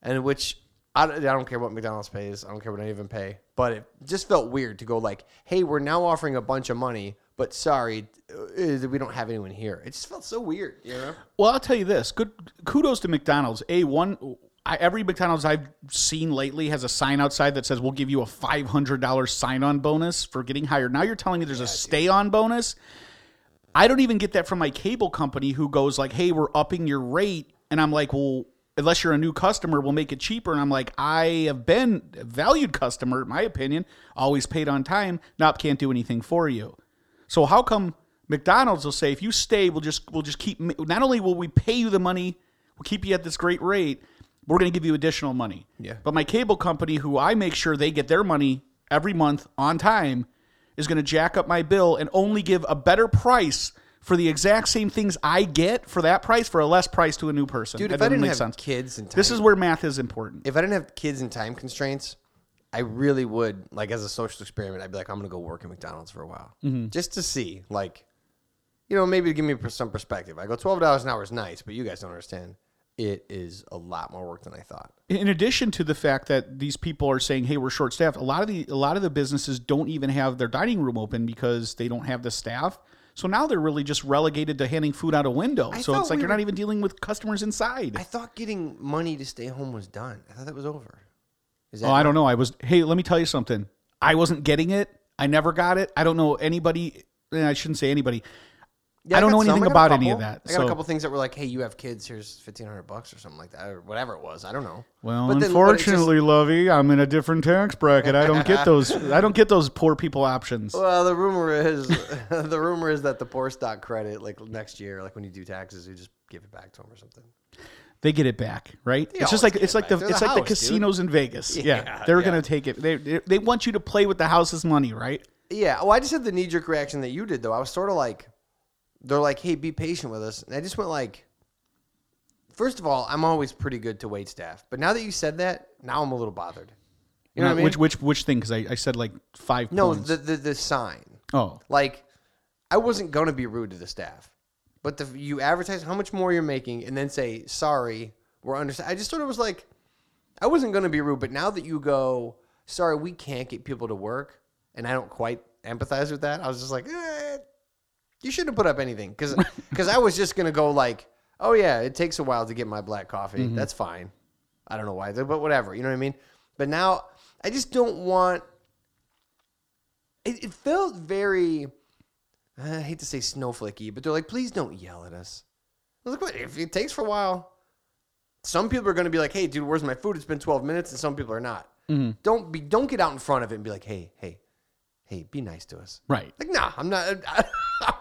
and which I don't, I don't care what McDonald's pays. I don't care what any of them pay. But it just felt weird to go like, hey, we're now offering a bunch of money, but sorry, uh, we don't have anyone here. It just felt so weird, you know? Well, I'll tell you this. Good kudos to McDonald's. A one I, every McDonald's I've seen lately has a sign outside that says we'll give you a five hundred dollars sign on bonus for getting hired. Now you're telling me there's a stay on bonus. I don't even get that from my cable company who goes like, "Hey, we're upping your rate," and I'm like, "Well, unless you're a new customer, we'll make it cheaper." And I'm like, "I have been a valued customer, in my opinion, always paid on time. Nope, can't do anything for you." So how come McDonald's will say, "If you stay, we'll just we'll just keep. Not only will we pay you the money, we'll keep you at this great rate." We're going to give you additional money. Yeah. But my cable company, who I make sure they get their money every month on time, is going to jack up my bill and only give a better price for the exact same things I get for that price for a less price to a new person. Dude, that if I didn't have sense. kids and time, This is where math is important. if I didn't have kids and time constraints, I really would like as a social experiment. I'd be like, I'm gonna go work at McDonald's for a while Mm-hmm. just to see, like, you know, maybe to give me some perspective. I go twelve dollars an hour is nice, but you guys don't understand. It is a lot more work than I thought. in addition to the fact that these people are saying, "Hey, we're short staffed," a lot of the a lot of the businesses don't even have their dining room open because they don't have the staff. So now they're really just relegated to handing food out a window. I so it's like we you're were- not even dealing with customers inside. I thought getting money to stay home was done. I thought that was over. Is that Oh, I don't know. I was. Hey, let me tell you something. I wasn't getting it. I never got it. I don't know anybody. eh, I shouldn't say anybody. Yeah, I don't know anything about any of that, I got so- a couple things that were like, "Hey, you have kids. Here's fifteen hundred bucks or something like that, or whatever it was. I don't know." Well, But then- just- unfortunately, Lovey, I'm in a different tax bracket. I don't get those. I don't get those poor people options. Well, the rumor is the rumor is that the poor stock credit, like next year, like when you do taxes, you just give it back to them or something. They get it back, right? it's just like it's like the. They're it's the like the house, dude. casinos in Vegas. Yeah, Yeah, they're yeah. gonna take it. They, they they want you to play with the house's money, right? Yeah. Well, I just had the knee jerk reaction that you did though. I was sort of like, they're like, "Hey, be patient with us," and I just went like, first of all, I'm always pretty good to wait staff, but now that you said that, now I'm a little bothered. You know what I mean? Which which which thing? Because I, I said like five. no, points. the, the the sign. oh, Like, I wasn't gonna be rude to the staff, but the you advertise how much more you're making, and then say sorry, we're under. I just sort of was like, I wasn't gonna be rude, but now that you go, sorry, we can't get people to work, and I don't quite empathize with that. I was just like, eh, you shouldn't have put up anything because because I was just gonna go like, oh yeah, it takes a while to get my black coffee. Mm-hmm. That's fine. I don't know why, but whatever. You know what I mean? But now I just don't want. It, it felt very. I hate to say snowflakey, but they're like, please don't yell at us. Like, what? If it takes for a while, some people are going to be like, hey, dude, where's my food? It's been 12 minutes, and some people are not. Mm-hmm. Don't be, don't get out in front of it and be like, hey, hey, hey, be nice to us. right. Like, nah, I'm not.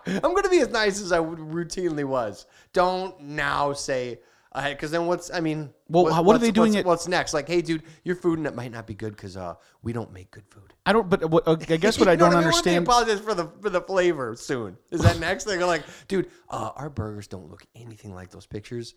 I'm going to be as nice as I would routinely was. Don't now say, because then what's, I mean, Well, what- what are they doing What's, it- what's next? Like, hey, dude, your food n- might not be good because uh, we don't make good food. I don't. But what, I guess what I don't mean? What if understand. They apologize for the for the flavor soon. Is that next? They're like, dude, uh, our burgers don't look anything like those pictures.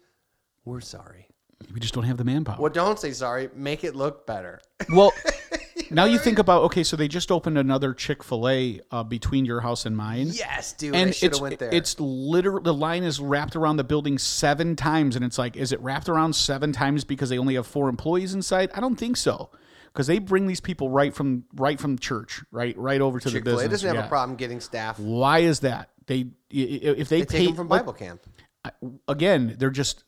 We're sorry. We just don't have the manpower. Well, don't say sorry. Make it look better. Well, now you think about okay, so they just opened another Chick Fil A uh, between your house and mine. yes, dude. I and should it's have went there. it's literally the line is wrapped around the building seven times, and it's like, is it wrapped around seven times because they only have four employees inside? I don't think so, because they bring these people right from right from church, right right over to Chick the Fil A business. doesn't have Yeah. a problem getting staff. Why is that? They i- i- if they, They pay take them from Bible camp. again, they're just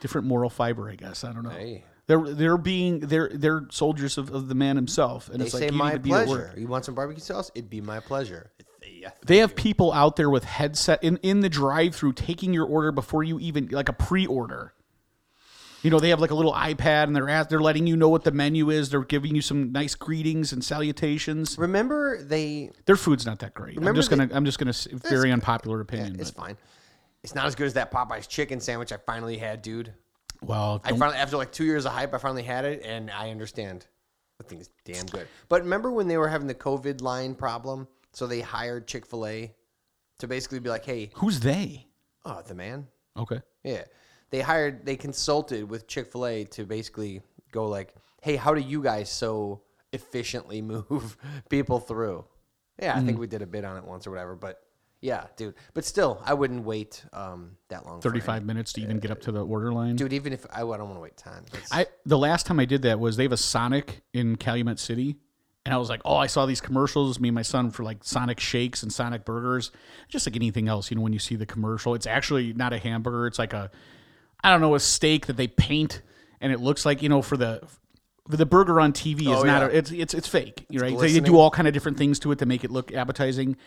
different moral fiber, I guess. I don't know. Hey. They're they're being they're they're soldiers of, of the man himself, and They it's say like you my need to be at work. pleasure. You want some barbecue sauce? It'd be my pleasure. Yeah. They have people out there with headset in, in the drive-through taking your order before you even like a pre-order. You know, they have like a little iPad and they're at, they're letting you know what the menu is. They're giving you some nice greetings and salutations. Remember they Their food's not that great. I'm Remember just the- gonna I'm just gonna s- very unpopular opinion. it's but, fine. It's not as good as that Popeyes chicken sandwich I finally had, dude. Well, I finally, after like two years of hype, I finally had it, and I understand. The thing is damn good. But remember when they were having the COVID line problem? So they hired Chick Fil A to basically be like, hey, Who's they? oh, the man. Okay. Yeah. They hired, they consulted with Chick fil A to basically go like, hey, how do you guys so efficiently move people through? Yeah, I think mm. we did a bit on it once or whatever, but yeah, dude. But still, I wouldn't wait um, that long. any- 35 minutes to even get up to the order line. Dude, even if I, I don't want to wait time. It's- I the last time I did that was they have a Sonic in Calumet City, and I was like, oh, I saw these commercials. Me and my son for like Sonic shakes and Sonic burgers, just like anything else. You know, when you see the commercial, it's actually not a hamburger. It's like a, I don't know, a steak that they paint, and it looks like you know for the. The burger on TV is Oh, not yeah. a, it's it's it's fake, right? So they do all kind of different things to it to make it look appetizing.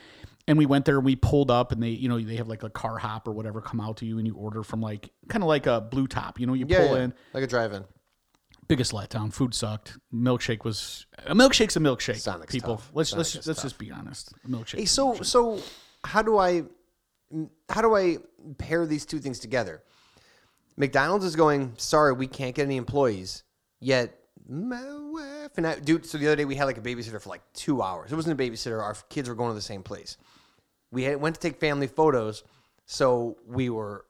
And we went there and we pulled up and they you know they have like a car hop or whatever come out to you and you order from like kind of like a blue top, you know, you yeah, pull yeah, in like a drive-in. biggest letdown. Food sucked. Milkshake was a milkshake's a milkshake. Sonic's people, tough. let's let's let's tough. just be honest. A milkshake. Hey, so so how do I how do I pair these two things together? McDonald's is going, sorry, we can't get any employees. Yet my wife and I dude, so the other day we had like a babysitter for like two hours. It wasn't a babysitter, our kids were going to the same place. We had, went to take family photos, so we were,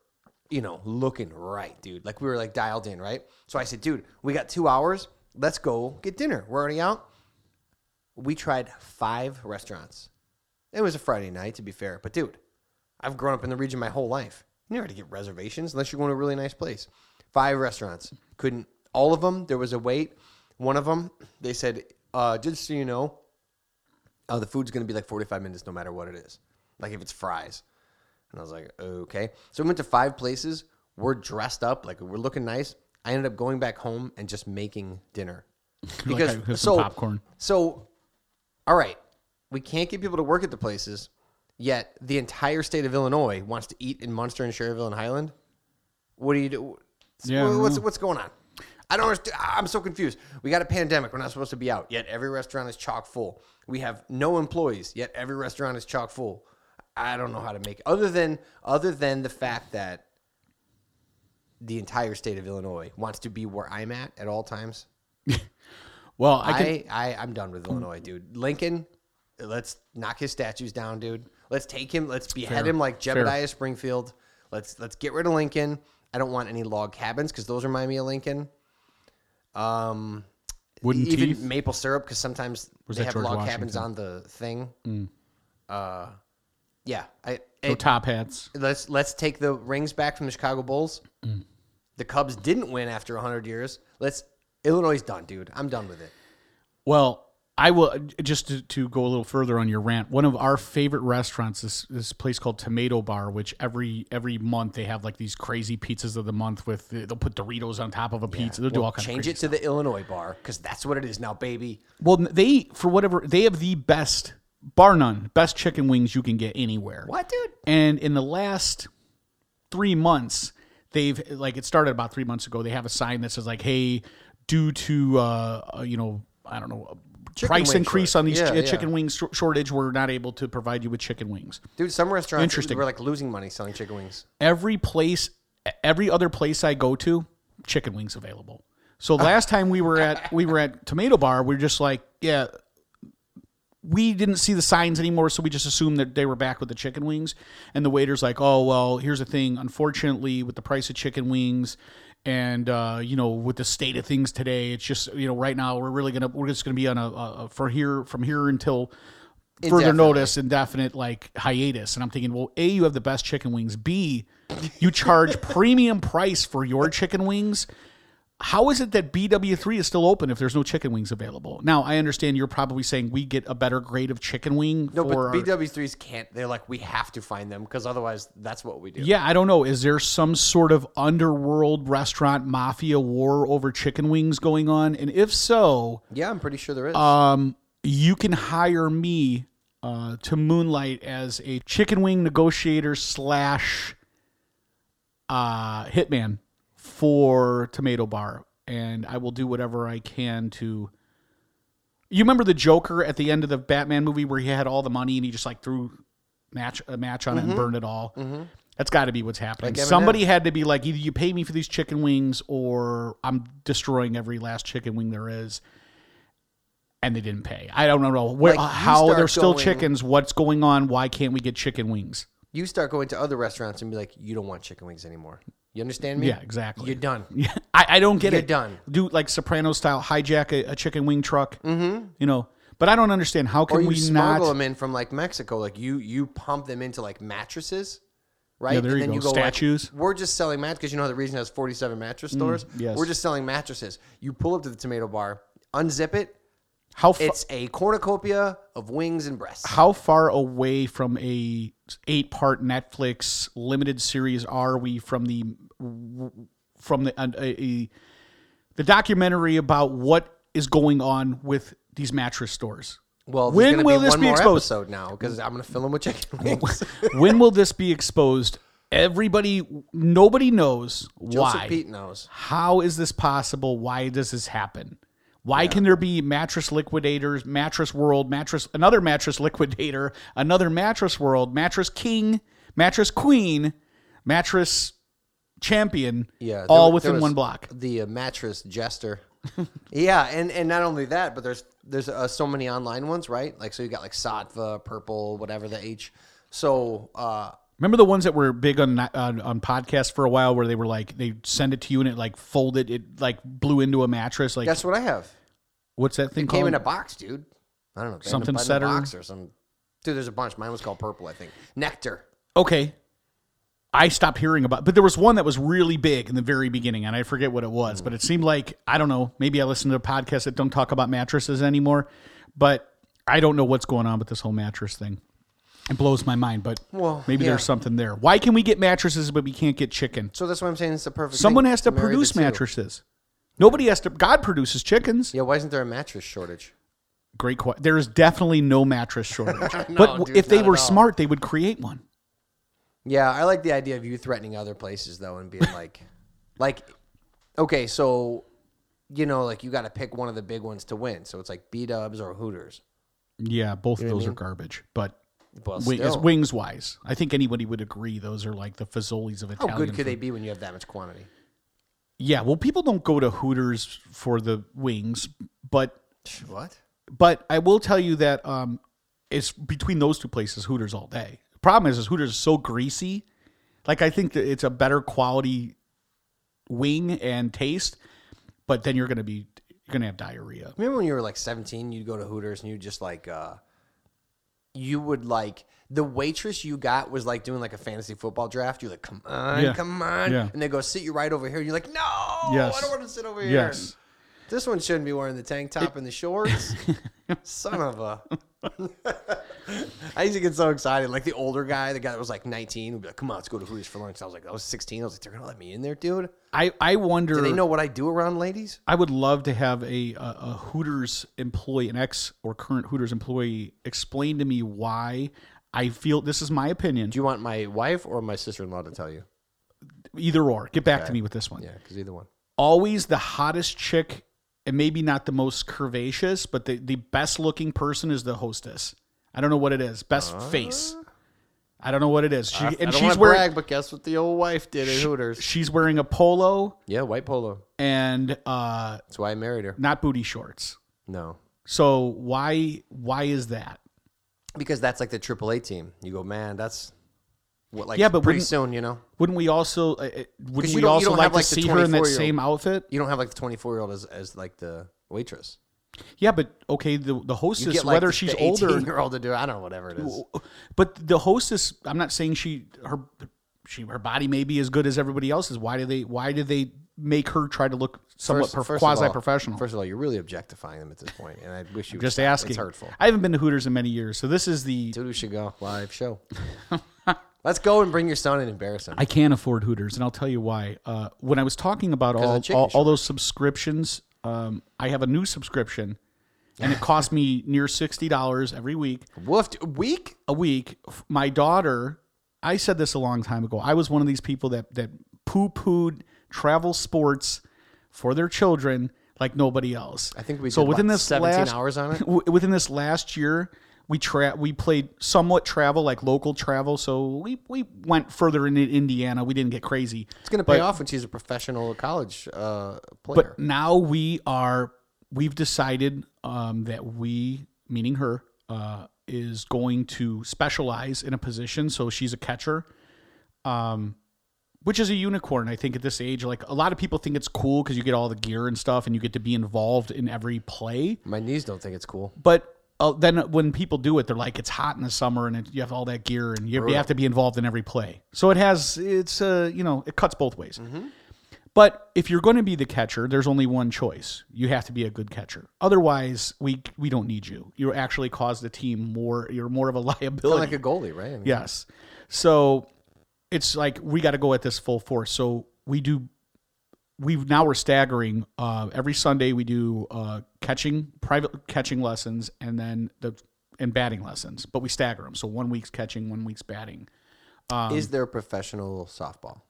you know, looking right, dude. Like we were like dialed in, right? So I said, dude, we got two hours. Let's go get dinner. We're already out. We tried five restaurants. It was a Friday night, to be fair. But dude, I've grown up in the region my whole life. You never had to get reservations unless you're going to a really nice place. Five restaurants. Couldn't, all of them, there was a wait. One of them, they said, uh, just so you know, uh, the food's going to be like 45 minutes no matter what it is. Like if it's fries. And I was like, okay. So we went to five places. We're dressed up, like we're looking nice. I ended up going back home and just making dinner. Because I have so popcorn. so all right, we can't get people to work at the places, yet the entire state of Illinois wants to eat in Munster and Schererville and Highland. What do you do? Yeah, what's what's going on? I don't understand. I'm so confused. We got a pandemic. We're not supposed to be out. Yet every restaurant is chock full. We have no employees. Yet every restaurant is chock full. I don't know how to make other than other than the fact that the entire state of Illinois wants to be where I'm at at all times. Well, I could, I, I I'm done with Illinois, dude. Lincoln, let's knock his statues down, dude. Let's take him. Let's behead Fair. him like Fair. Jebediah Springfield. Let's let's get rid of Lincoln. I don't want any log cabins because those remind me of Lincoln. Um, Wooden even teeth? maple syrup because sometimes Was they have George log Washington? cabins on the thing. Mm. Uh, yeah. I no it- top hats. let's let's take the rings back from the Chicago Bulls. Mm. The Cubs didn't win after 100 years. Let's Illinois is done, dude. I'm done with it. Well, I will just to, to go a little further on your rant. One of our favorite restaurants is this place called Tomato Bar, which every every month they have like these crazy pizzas of the month with they'll put Doritos on top of a pizza. They'll do all kinds of Change of it to the Illinois bar because that's what it is now, baby. Well, they for whatever they have the best, bar none, best chicken wings you can get anywhere. What, dude? And in the last three months, they've like it started about three months ago. They have a sign that says like, "Hey, due to uh, uh, you know, I don't know." Chicken Price increase on these yeah, chi- yeah. chicken wings shor- shortage. We're not able to provide you with chicken wings. Dude, some restaurants interesting. We're like losing money selling chicken wings. Every place, every other place I go to, chicken wings available. So last time we were at we were at Tomato Bar, we are just like, yeah, we didn't see the signs anymore, so we just assumed that they were back with the chicken wings. And the waiter's like, "Oh well, here's the thing. Unfortunately, with the price of chicken wings, and uh, you know, with the state of things today, it's just you know, right now we're really gonna we're just gonna be on a, a, a for here from here until." Further notice, indefinite like hiatus, and I'm thinking, well, a you have the best chicken wings. B, you charge premium price for your chicken wings. How is it that BW3 is still open if there's no chicken wings available? Now, I understand you're probably saying we get a better grade of chicken wing No, but our- BW3s can't. They're like, we have to find them because otherwise that's what we do. Yeah, I don't know. Is there some sort of underworld restaurant mafia war over chicken wings going on? And if so, Yeah, I'm pretty sure there is. um, you can hire me uh, to moonlight as a chicken wing negotiator slash uh, hitman for Tomato Bar, and I will do whatever I can to. You remember the Joker at the end of the Batman movie where he had all the money and he just like threw match a match on it and mm-hmm. burned it all. Mm-hmm. That's got to be what's happening. Like Somebody had to be like, either you pay me for these chicken wings or I'm destroying every last chicken wing there is. and they didn't pay. I don't know where Like, how they're still going- chickens. What's going on? Why can't we get chicken wings? You start going to other restaurants and be like, you don't want chicken wings anymore. You understand me? Yeah, exactly. You're done. Yeah, I, I don't get You're it. done. Do like Soprano style hijack a, a chicken wing truck. Mm-hmm. You know, but I don't understand how Or can you we smuggle not? them in from like Mexico. Like you you pump them into like mattresses, right? Yeah, there and you then go. you go like, Statues. We're just selling mattresses because you know how the region has 47 mattress stores. yes. We're just selling mattresses. You pull up to the tomato bar, unzip it. How fa- It's a cornucopia of wings and breasts. how far away from a eight part Netflix limited series are we from the from the uh, a, the documentary about what is going on with these mattress stores? Well, When will be this one be more exposed? episode now because I'm gonna fill them with chicken wings. when will this be exposed? Everybody, nobody knows Joseph why. Pete knows. How is this possible? Why does this happen? Why can there be mattress liquidators, mattress world, mattress another mattress liquidator, another mattress world, mattress king, mattress queen, mattress champion, Yeah, all within one block? The uh, mattress jester. yeah, and and not only that, but there's there's uh, so many online ones, right? Like so you got like Saatva, Purple, whatever the H. So uh, Remember the ones that were big on, on on podcasts for a while, where they were like they send it to you and it like folded, it like blew into a mattress. Like that's what I have. what's that thing It called? came in a box, dude. I don't know Something in a, in a setter? box or some. Dude, there's a bunch. Mine was called Purple, I think. Nectar. okay. I stopped hearing about, but there was one that was really big in the very beginning, and I forget what it was. But it seemed like I don't know. Maybe I listen to podcasts that don't talk about mattresses anymore, but I don't know what's going on with this whole mattress thing. It blows my mind, but Well, maybe yeah. there's something there. Why can we get mattresses but we can't get chicken? So that's why I'm saying it's the perfect. Someone has to the produce mattresses. Nobody has to. God produces chickens. Yeah, why isn't there a mattress shortage? Great question. There is definitely no mattress shortage. but dude, if they were smart, they would create one. Yeah, I like the idea of you threatening other places though, and being like, like, okay, so you know, like you got to pick one of the big ones to win. So it's like B Dubs or Hooters. Yeah, both of know what I those are garbage. But Well, wing, as wings wise, I think anybody would agree those are like the Fazoli's of Italian. how good could food. they be when you have that much quantity? Yeah, well, people don't go to Hooters for the wings, but What? but I will tell you that um, it's between those two places, Hooters all day. Problem is, is Hooters is so greasy. Like I think that it's a better quality wing and taste, but then you're gonna be you're gonna have diarrhea. Remember when you were like 17, you'd go to Hooters and you just like, uh, you would like, the waitress you got was like doing like a fantasy football draft. You're like, come on, Yeah. come on. Yeah. And they go, sit you right over here. And you're like, no, Yes. I don't want to sit over here. Yes. This one shouldn't be wearing the tank top and the shorts. Son of a. I used to get so excited. Like the older guy, the guy that was like 19, would be like, come on, let's go to Hooters for lunch. I was like, I was 16. I was like, they're going to let me in there, dude. I I wonder. Do they know what I do around ladies? I would love to have a, a, a Hooters employee, an ex or current Hooters employee, explain to me why I feel this is my opinion. Do you want my wife or my sister in law to tell you? Either or. Get back to me with this one. Yeah, because either one. Always the hottest chick, and maybe not the most curvaceous, but the, the best looking person is the hostess. I don't know what it is. Best face. I don't know what it is. She, I and don't she's wearing brag, but guess what the old wife did at Hooters? she's wearing a polo Yeah, white polo. and uh, That's why I married her. not booty shorts. No, So why why is that? because that's like the AAA team. You go, man, that's what like Yeah, but pretty soon, you know, Wouldn't we also uh, uh, wouldn't we also like have, to like, the see her in that same outfit? you don't have like the 24 year old as, as like the waitress. Yeah, but okay, the the hostess get like whether the, she's the older, year old to do. I don't know, whatever it is. but the hostess. I'm not saying she her she her body may be as good as everybody else's. Why do they why do they make her try to look somewhat quasi professional? First of all, you're really objectifying them at this point, and I wish you Just asking. It's hurtful. I haven't been to Hooters in many years, so this is the Dude, we should go live show. Let's go and bring your son and embarrass him. I can't afford Hooters, and I'll tell you why. Uh, when I was talking about all, chicken all, all those subscriptions, um, I have a new subscription, and it costs me near sixty dollars every week. Woof, week? A week. My daughter, I said this a long time ago. I was one of these people that that poo pooed travel sports for their children like nobody else. I think we so did, within what, this 17 last, hours on it? w- within this last year we tra- we played somewhat travel like local travel so we we went further in indiana we didn't get crazy It's going to pay off when she's a professional college uh, player. but now we are we've decided um, that we, meaning her, uh, is going to specialize in a position. So she's a catcher, um, which is a unicorn. I think at this age, like a lot of people think it's cool because you get all the gear and stuff, and you get to be involved in every play. My knees don't think it's cool. But uh, then when people do it, they're like, it's hot in the summer, and it, you have all that gear, and you, you have to be involved in every play. So it has, it's uh, you know, it cuts both ways. But if you're going to be the catcher, there's only one choice. You have to be a good catcher. Otherwise, we we don't need you. You actually cause the team more. You're more of a liability. like a goalie, right? I mean, Yes. So it's like we got to go at this full force. So we do. We've now we're staggering. Uh, every Sunday we do uh, catching private catching lessons and then the and batting lessons, but we stagger them. So one week's catching, one week's batting. Um, Is there professional softball?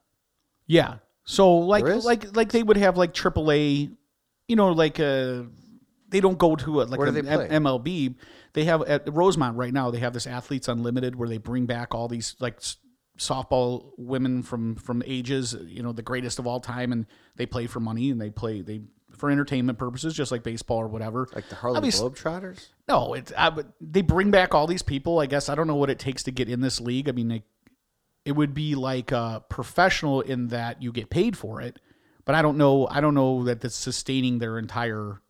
Yeah. So like like like they would have like AAA, you know, like uh they don't go to a, like Where do an they play? MLB. They have at Rosemont right now. They have this Athletes Unlimited where they bring back all these like softball women from from ages, you know, the greatest of all time, and they play for money and they play they for entertainment purposes, just like baseball or whatever. Like the Harlem Globetrotters? No, it's I, but they bring back all these people. I guess I don't know what it takes to get in this league. I mean, they, it would be like uh, professional in that you get paid for it, but I don't know. I don't know that that's sustaining their entire.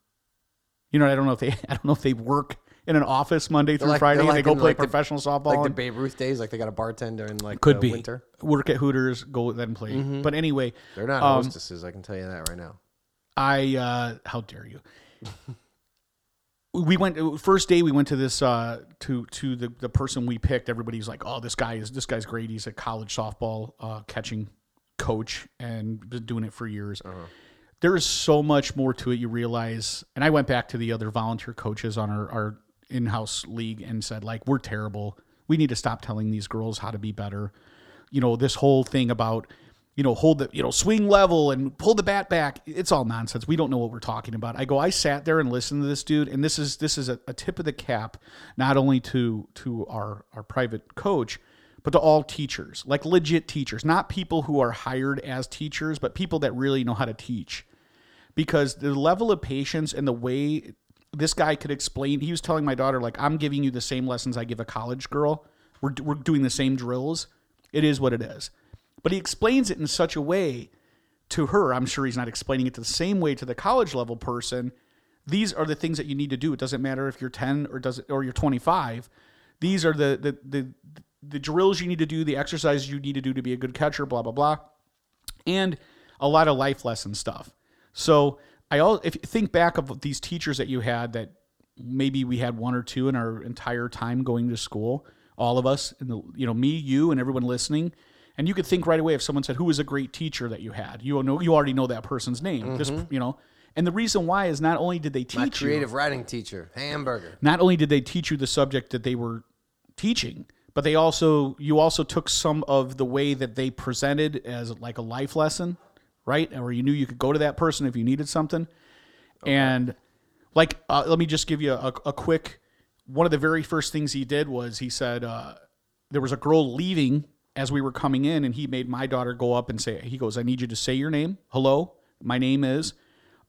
You know, I don't know if they. I don't know if they work in an office Monday through like- Friday they're and they like go in, play like the- professional softball. Like the and- Babe Ruth days, like they got a bartender in like could uh, be winter. work at Hooters, go then play. But anyway, They're not Um, hostesses, I can tell you that right now. I uh how dare you? we went first day we went to this uh to to the the person we picked everybody's like oh this guy is this guy's great he's a college softball uh catching coach and been doing it for years there is so much more to it you realize and i went back to the other volunteer coaches on our, our in-house league and said like we're terrible. We need to stop telling these girls how to be better. You know this whole thing about you know hold the you know swing level and pull the bat back it's all nonsense. We don't know what we're talking about. I go i sat there and listened to this dude and this is this is a, a tip of the cap not only to to our our private coach but to all teachers like legit teachers not people who are hired as teachers but people that really know how to teach. Because the level of patience and the way this guy could explain he was telling my daughter like i'm giving you the same lessons i give a college girl. We're, we're doing the same drills. It is what it is. But he explains it in such a way to her i'm sure he's not explaining it the same way to the college level person these are the things that you need to do. It doesn't matter if you're 10 or does it or you're 25 these are the the the, the drills you need to do the exercises you need to do to be a good catcher blah blah blah and a lot of life lesson stuff. So I all if you think back of these teachers that you had that maybe we had one or two in our entire time going to school, all of us, and the you know me, you, and everyone listening, and you could think right away if someone said who was a great teacher that you had, you know you already know that person's name. This mm-hmm. you know, and the reason why is not only did they My teach you, creative writing teacher, hamburger. not only did they teach you the subject that they were teaching but they also you also took some of the way that they presented as like a life lesson right? Or you knew you could go to that person if you needed something. And like uh, let me just give you a, a quick one of the very first things he did was he said uh, there was a girl leaving as we were coming in and he made my daughter go up and say he goes i need you to say your name. Hello my name is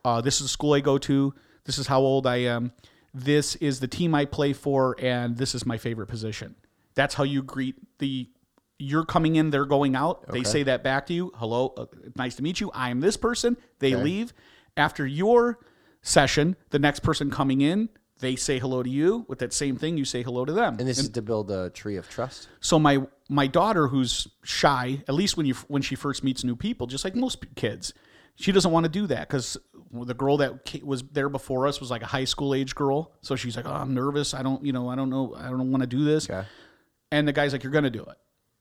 uh, this is the school i go to. This is how old i am. This is the team i play for and this is my favorite position. That's how you greet the you're coming in they're going out they say that back to you hello uh, nice to meet you i am this person they leave. After your session the next person coming in they say hello to you with that same thing you say hello to them. And this is to build a tree of trust. so my my daughter who's shy at least when you when she first meets new people just like most kids she doesn't want to do that because the girl that was there before us was like a high school age girl. So she's like oh i'm nervous i don't you know i don't know i don't want to do this. Okay. and the guy's like you're gonna do it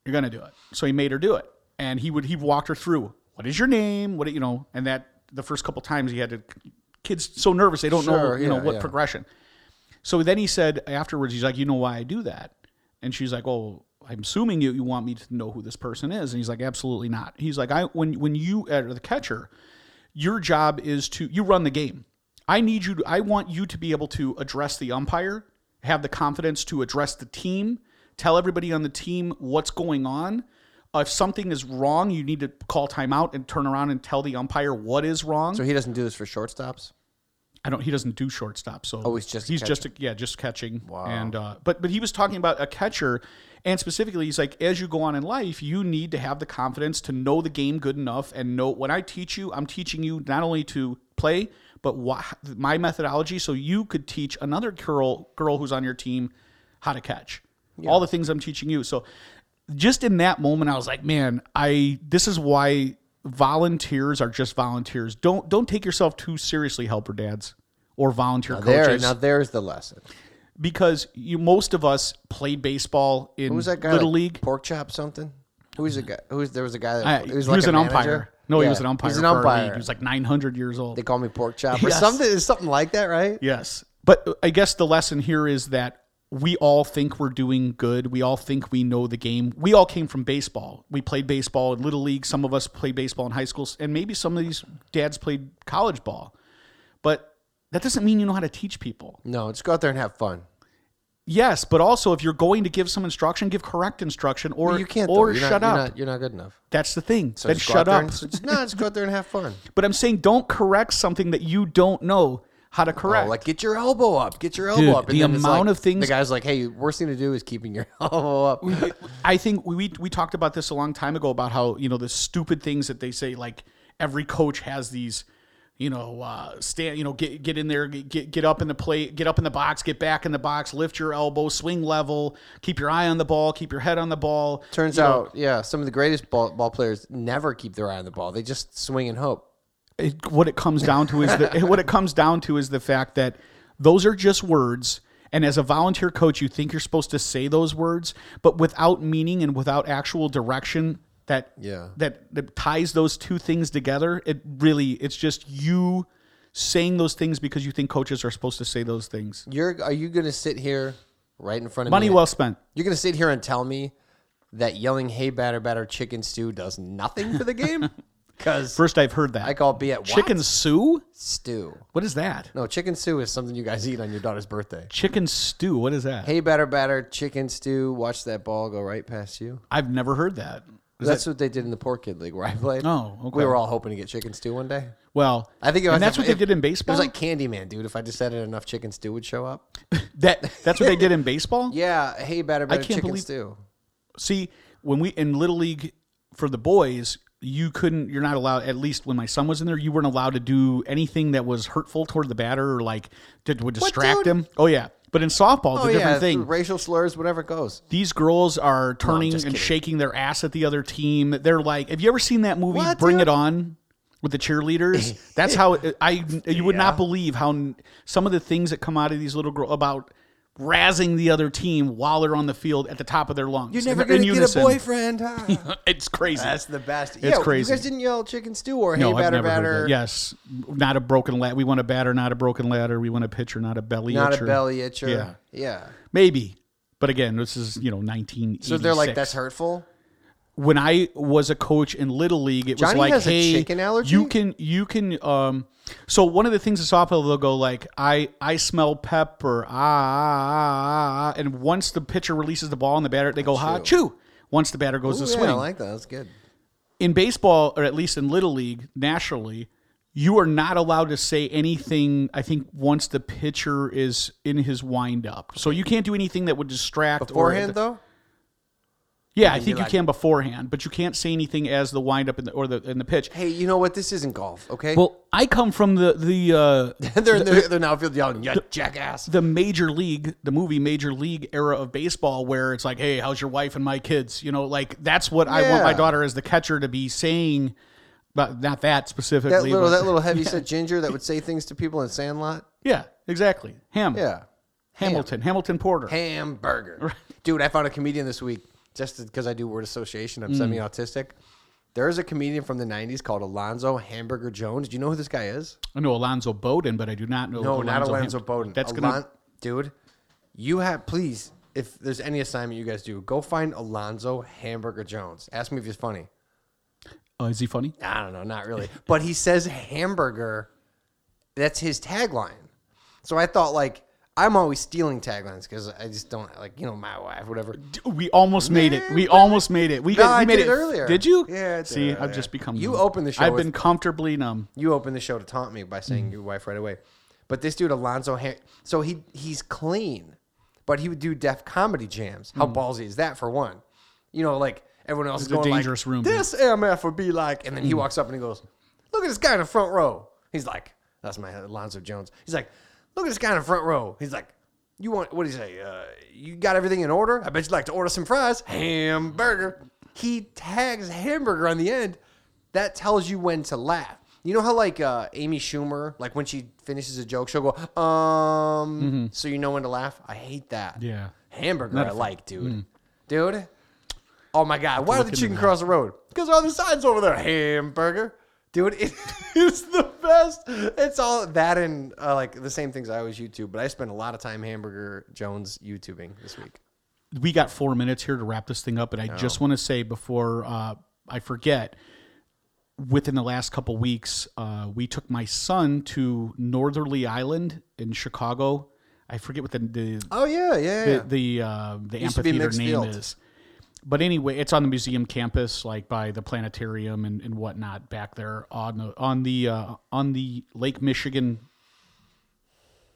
you're gonna do it so he made her do it and he would he walked her through what is your name what you know and that the first couple times he had to kids so nervous they don't know Sure, you know what yeah. progression so then he said afterwards, he's like, you know why I do that? And she's like, oh, I'm assuming you, you want me to know who this person is. And he's like, absolutely not. He's like, I when when you are the catcher, your job is to you run the game. I need you to I want you to be able to address the umpire, have the confidence to address the team, tell everybody on the team what's going on. Uh, if something is wrong, you need to call timeout and turn around and tell the umpire what is wrong. So he doesn't do this for shortstops? I don't. He doesn't do shortstop. So Oh, he's just he's just a, yeah, just catching. Wow. And uh, but but he was talking about a catcher, and specifically, he's like, as you go on in life, you need to have the confidence to know the game good enough and know when I teach you, I'm teaching you not only to play, but my methodology, so you could teach another girl girl who's on your team how to catch. All the things I'm teaching you. So just in that moment, I was like, man, I this is why volunteers are just volunteers. Don't don't take yourself too seriously, helper dads or volunteer There, coaches, now there's the lesson. because you most of us played baseball in Who was that guy? little like league. Pork chop something. Who was the guy? Who was there was a guy that I- was was, like a an umpire. manager? No, he was an umpire. He was an for our league. umpire. He was like 900 years old. They call me pork chop or Yes. something. It's something like that, right? Yes. But uh, I guess the lesson here is that we all think we're doing good. We all think we know the game. We all came from baseball. We played baseball in little league. Some of us played baseball in high schools, and maybe some of these dads played college ball. But that doesn't mean you know how to teach people. No, just go out there and have fun. Yes, but also if you're going to give some instruction, give correct instruction, or you can't. or. Shut not, up. You're not, you're not good enough. That's the thing. So then just shut up. and- so just- no, just go out there and have fun. but I'm saying don't correct something that you don't know how to correct. Oh, like get your elbow up, get your elbow Dude, up. the then amount like- of things- the guy's like, hey, worst thing to do is keeping your elbow up. I think we, we we talked about this a long time ago about how you know the stupid things that they say like every coach has these you know uh, stand you know get get in there get get up in the plate get up in the box get back in the box lift your elbow swing level keep your eye on the ball keep your head on the ball Turns You know, out, yeah, some of the greatest ball, ball players never keep their eye on the ball. They just swing and hope. It, what it comes down to is the what it comes down to is the fact that those are just words and as a volunteer coach you think you're supposed to say those words but without meaning and without actual direction that Yeah. that that ties those two things together it really it's just you saying those things because you think coaches are supposed to say those things You're are you gonna sit here right in front of me? money me? well spent You're gonna sit here and tell me that yelling "Hey batter batter chicken stew" does nothing for the game? Because first i've heard that I call be at what? chicken stew stew. what is that No, chicken stew is something you guys eat on your daughter's birthday. chicken stew what is that Hey batter batter chicken stew. Watch that ball go right past you. i've never heard that Is That's that- what they did in the Poor Kid League where I played. Oh, okay. We were all hoping to get chicken stew one day. well I think it was and that's if- what they did in It baseball was like Candyman, dude. If I just said it enough, chicken stew would show up. That that's what they did in baseball. Yeah, hey batter batter can't chicken believe- stew. See, when we in little league for the boys, you couldn't. You're not allowed. At least when my son was in there, you weren't allowed to do anything that was hurtful toward the batter or like that would distract him. Oh yeah, but in softball, it's Oh a different yeah, thing. racial slurs, whatever it goes. These girls are turning just and shaking their ass at the other team. They're like, have you ever seen that movie What, Bring dude? It On with the cheerleaders? That's how it, I you would not believe how some of the things that come out of these little girls about razzing the other team while they're on the field at the top of their lungs. You're never in gonna get a boyfriend. huh? It's crazy. That's the best. It's yeah, crazy. You guys didn't yell chicken stew or hey no, batter batter. Yes, not a broken ladder. We want a batter, not a broken ladder. We want a pitcher, not a belly Not itcher. a belly itcher. Yeah. Yeah. Maybe, but again, this is you know 1986. So they're like, that's hurtful. When I was a coach in little league, it was Johnny like, has a hey, chicken allergy? you can you can um. So one of the things in softball they'll go like, I I smell pepper, ah ah ah ah, ah," and once the pitcher releases the ball and the batter, they go ha chew. Once the batter goes Ooh, to yeah, swing. I like that. That's good. in baseball, or at least in little league, nationally, you are not allowed to say anything. I think once the pitcher is in his wind up, so you can't do anything that would distract. or- Beforehand though, yeah, I think you like- can beforehand, but you can't say anything as the wind up in the, or the in the pitch. hey, you know what? This isn't golf, okay? Well, I come from the the uh, they're in the, they're now field yelling, "You jackass!" the major league, the movie Major League era of baseball, where it's like, hey, how's your wife and my kids? You know, like that's what I want my daughter as the catcher to be saying. But not that specifically. That little but- that little heavy set ginger that would say things to people in Sandlot. Yeah, exactly. Ham. Yeah, Hamilton. Hamilton Porter. hamburger. Dude, I found a comedian this week just because I do word association. I'm semi autistic. There is a comedian from the '90s called Alonzo Hamburger Jones. Do you know who this guy is? I know Alonzo Bowden, but I do not know. No, not Alonzo Ham- Bowden. That's Alon- gonna. dude. You have please, if there's any assignment you guys do, go find Alonzo Hamburger Jones. Ask me if he's funny. Uh, is he funny? I don't know, not really. But he says hamburger. That's his tagline. So I thought like I'm always stealing taglines because I just don't like you know my wife whatever. We almost made it. We almost made it. We, No, got, we I made did it earlier. Did you? Yeah, See, I've just become. You numb. opened the show I've with- been comfortably numb. You opened the show to taunt me by saying your wife right away. But this dude Alonzo, so he he's clean, but he would do Def Comedy Jams. How ballsy is that for one? You know, like everyone else is. It's a going dangerous like, room, This MF would be like, and then Hmm. he walks up and he goes, "Look at this guy in the front row." He's like, "That's my Alonzo Jones." He's like, "Look at this guy in the front row." He's like. You want what do you say? Uh, you got everything in order? I bet you'd like to order some fries. Hamburger. He tags hamburger on the end. That tells you when to laugh. You know how like uh, Amy Schumer, like when she finishes a joke, she'll go, um, so you know when to laugh. I hate that. Mm-hmm. Yeah. Hamburger, Not I like, dude. Dude. Oh my god, why look did the chicken cross the road? Because all the signs over there. Hamburger. Dude, it is the best. It's all that and uh, like the same things I always YouTube, but I spent a lot of time Hamburger Jones YouTubing this week. we got four minutes here to wrap this thing up, and I just want to say before uh, I forget, within the last couple weeks, uh, we took my son to Northerly Island in Chicago. I forget what the the Oh yeah, yeah, the yeah. the, uh, the Used to be amphitheater name field. is. But anyway, it's on the museum campus, like by the planetarium and, and whatnot, back there on the on the uh, on the Lake Michigan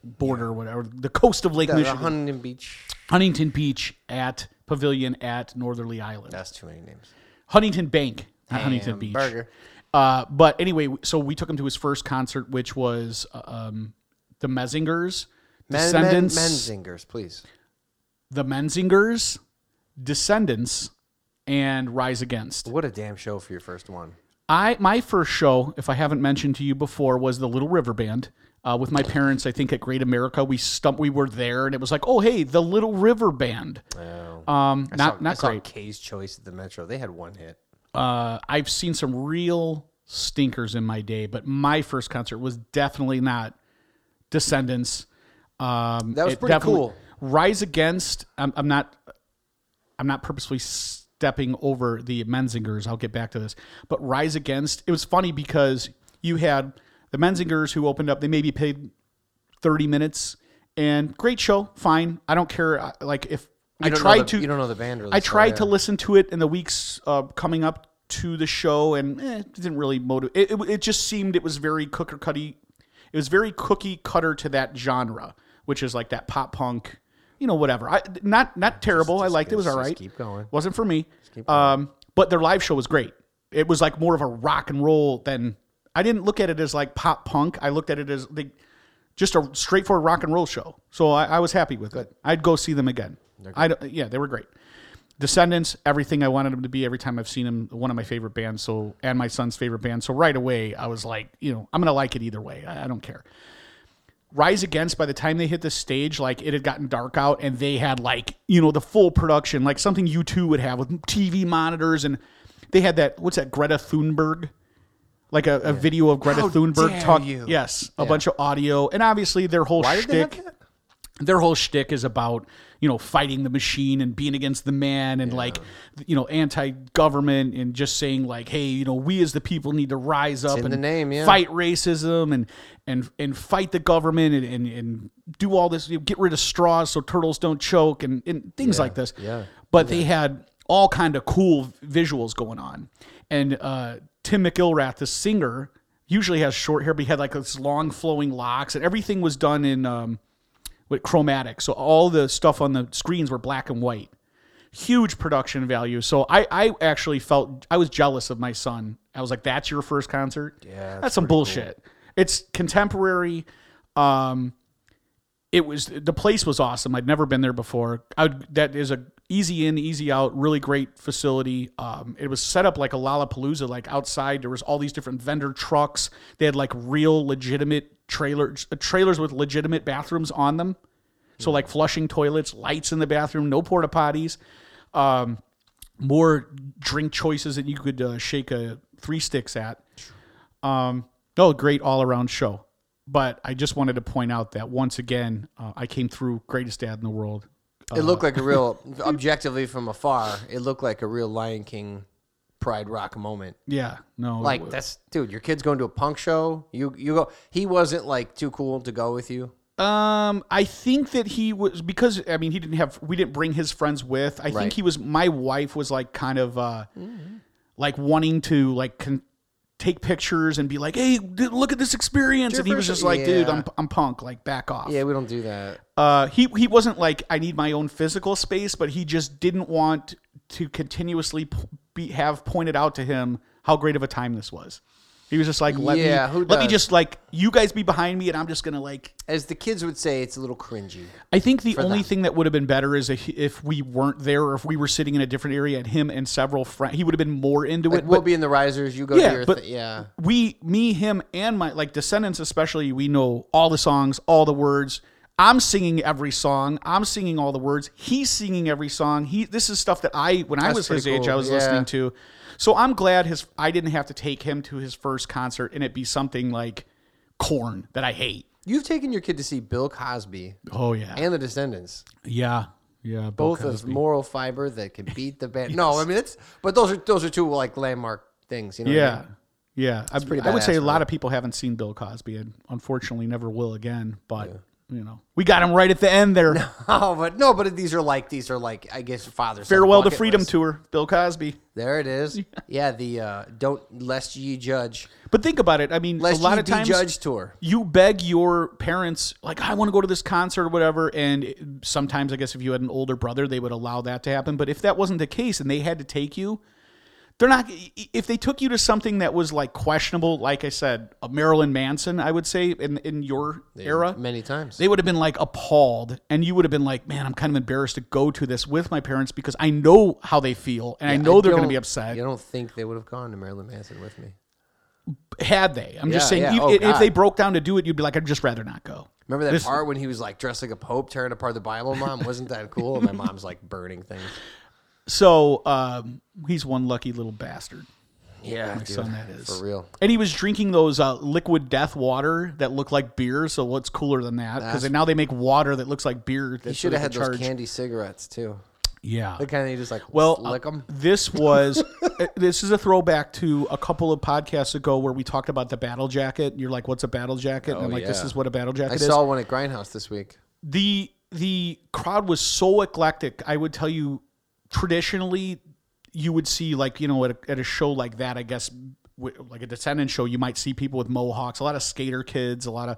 border, or whatever, the coast of Lake The- the Michigan. Huntington Beach. Huntington Beach at Pavilion at Northerly Island. That's too many names. Huntington Bank, not Huntington Beach. Hamburger. Uh, but anyway, so we took him to his first concert, which was uh, um, the Mezingers, Men, men, Descendents, Menzingers, please. the Menzingers, Descendents, and Rise Against. What a damn show for your first one. I my first show, if I haven't mentioned to you before, was the Little River Band. Uh, with my parents, I think at Great America, we stump, we were there, and it was like, oh hey, the Little River Band. Oh. Um, I not saw, not I saw great. K's Choice at the Metro. They had one hit. uh, I've seen some real stinkers in my day, but my first concert was definitely not Descendents. Um, That was pretty cool. Rise Against. I'm, I'm not. I'm not purposefully stepping over the Menzingers. I'll get back to this, but Rise Against. It was funny because you had the Menzingers who opened up. They maybe paid thirty minutes, and great show. Fine. I don't care. Like if You I tried the- to, You don't know the band really. I so, tried yeah. to listen to it in the weeks uh, coming up to the show, and eh, it didn't really motivate. It, it, it just seemed it was very cooker cutty. It was very cookie cutter to that genre, which is like that pop punk, you know, whatever. I not not terrible. I liked it. It was all right. just keep going. Wasn't for me. Um, but their live show was great. It was like more of a rock and roll than I didn't look at it as like pop punk. I looked at it as they, just a straightforward rock and roll show. So I, I was happy with it. I'd go see them again. I don't- yeah, they were great. Descendents, everything I wanted them to be every time I've seen them. One of my favorite bands, so and my son's favorite band. So right away, I was like, you know, I'm gonna like it either way. I, I don't care. Rise Against, by the time they hit the stage, like it had gotten dark out and they had like, you know, the full production, like something U2 would have with TV monitors. And they had that, what's that, Greta Thunberg? Like a, a video of Greta How Thunberg dare talk. you. Yes, a bunch of audio. And obviously their whole Why did they have shtick that? their whole shtick is about you know fighting the machine and being against the man and like you know anti-government and just saying like hey you know we as the people need to rise up and name, yeah. fight racism and and and fight the government and and, and do all this you know, get rid of straws so turtles don't choke and, and things like this yeah. but they had all kind of cool visuals going on and uh, tim mcilrath the singer usually has short hair but he had like this long flowing locks and everything was done in um, with chromatic. So all the stuff on the screens were black and white. Huge production value. So I, I actually felt I was jealous of my son. I was like, "That's your first concert? Yeah, that's that's some bullshit. It's contemporary. Um, it was the place was awesome. I'd never been there before. I would, that is a easy in, easy out, really great facility. Um, it was set up like a Lollapalooza, like outside there was all these different vendor trucks. They had like real legitimate trailers, uh, trailers with legitimate bathrooms on them. So like flushing toilets, lights in the bathroom, no porta potties, um, more drink choices that you could uh, shake a three sticks at. Um, no, great all around show. But I just wanted to point out that once again, uh, I came through greatest dad in the world. It looked like a real, objectively from afar, it looked like a real Lion King Pride Rock moment. Yeah, no, Like that's dude, your kid's going to a punk show. You you go. He wasn't like too cool to go with you. Um, I think that he was because I mean he didn't have we didn't bring his friends with. I Right. think he was my wife was like kind of uh like wanting to like con- take pictures and be like, "Hey, d- look at this experience," and he was first- just like, "Dude, yeah. I'm I'm punk. Like, back off." Yeah, we don't do that. Uh, he he wasn't like I need my own physical space, but he just didn't want to continuously p- be have pointed out to him how great of a time this was. He was just like, "Let Yeah, me who let me just like you guys be behind me, and I'm just gonna like." As the kids would say, it's a little cringy. I think the only them. thing that would have been better is if, we weren't there, or if we were sitting in a different area, and him and several friends, he would have been more into Like it. we'll But be in the risers. You go Yeah, to your but- thi- yeah. we, me, him, and my like descendants, especially, we know all the songs, all the words. I'm singing every song. I'm singing all the words. He's singing every song. He this is stuff that I when I was his pretty age. I was Yeah. listening to. So I'm glad his I didn't have to take him to his first concert and it be something like Korn that I hate. You've taken your kid to see Bill Cosby Oh yeah. and the Descendents. yeah. Yeah. Bill Both of moral fiber that can beat the band. No, I mean it's but those are those are two like landmark things, you know. what I Yeah. mean? Yeah. I, I would say a lot of people haven't seen Bill Cosby and unfortunately never will again. But, you know, we got him right at the end there. Oh, but no, but these are like these are like I guess father's Farewell to Freedom list. Tour, Bill Cosby. There it is. Yeah, the uh, don't lest ye judge, But think about it. I mean, lest a lot ye of times judged tour. you beg your parents, like, I want to go to this concert or whatever. And it- sometimes, I guess, if you had an older brother, they would allow that to happen. But if that wasn't the case and they had to take you, they're not. If they took you to something that was like questionable, like I said, a Marilyn Manson, I would say in in your era, many times. they would have been like appalled, and you would have been like, "Man, I'm kind of embarrassed to go to this with my parents because I know how they feel, and I know they're going to be upset." You don't think they would have gone to Marilyn Manson with me? Had they? I'm just saying, yeah. you- Oh, if they broke down to do it, you'd be like, "I'd just rather not go." Remember that This- part when he was like dressed like a pope, tearing apart the Bible? Mom, wasn't that cool? And my mom's like burning things. So um, he's one lucky little bastard. Yeah, My son, that is for real. And he was drinking those uh, liquid death water that look like beer. So what's cooler than that? Because now they make water that looks like beer. He should have had those candy cigarettes too. Yeah. The kind of you just like Well, lick uh, them. this was uh, this is a throwback to a couple of podcasts ago where we talked about the battle jacket. You're like, "What's a battle jacket?" and I'm like, "This Oh, is what a battle jacket I is." I saw one at Grindhouse this week. the the crowd was so eclectic. I would tell you, traditionally, you would see like you know at a, at a show like that. I guess w- like a Descendent show, you might see people with mohawks, a lot of skater kids, a lot of.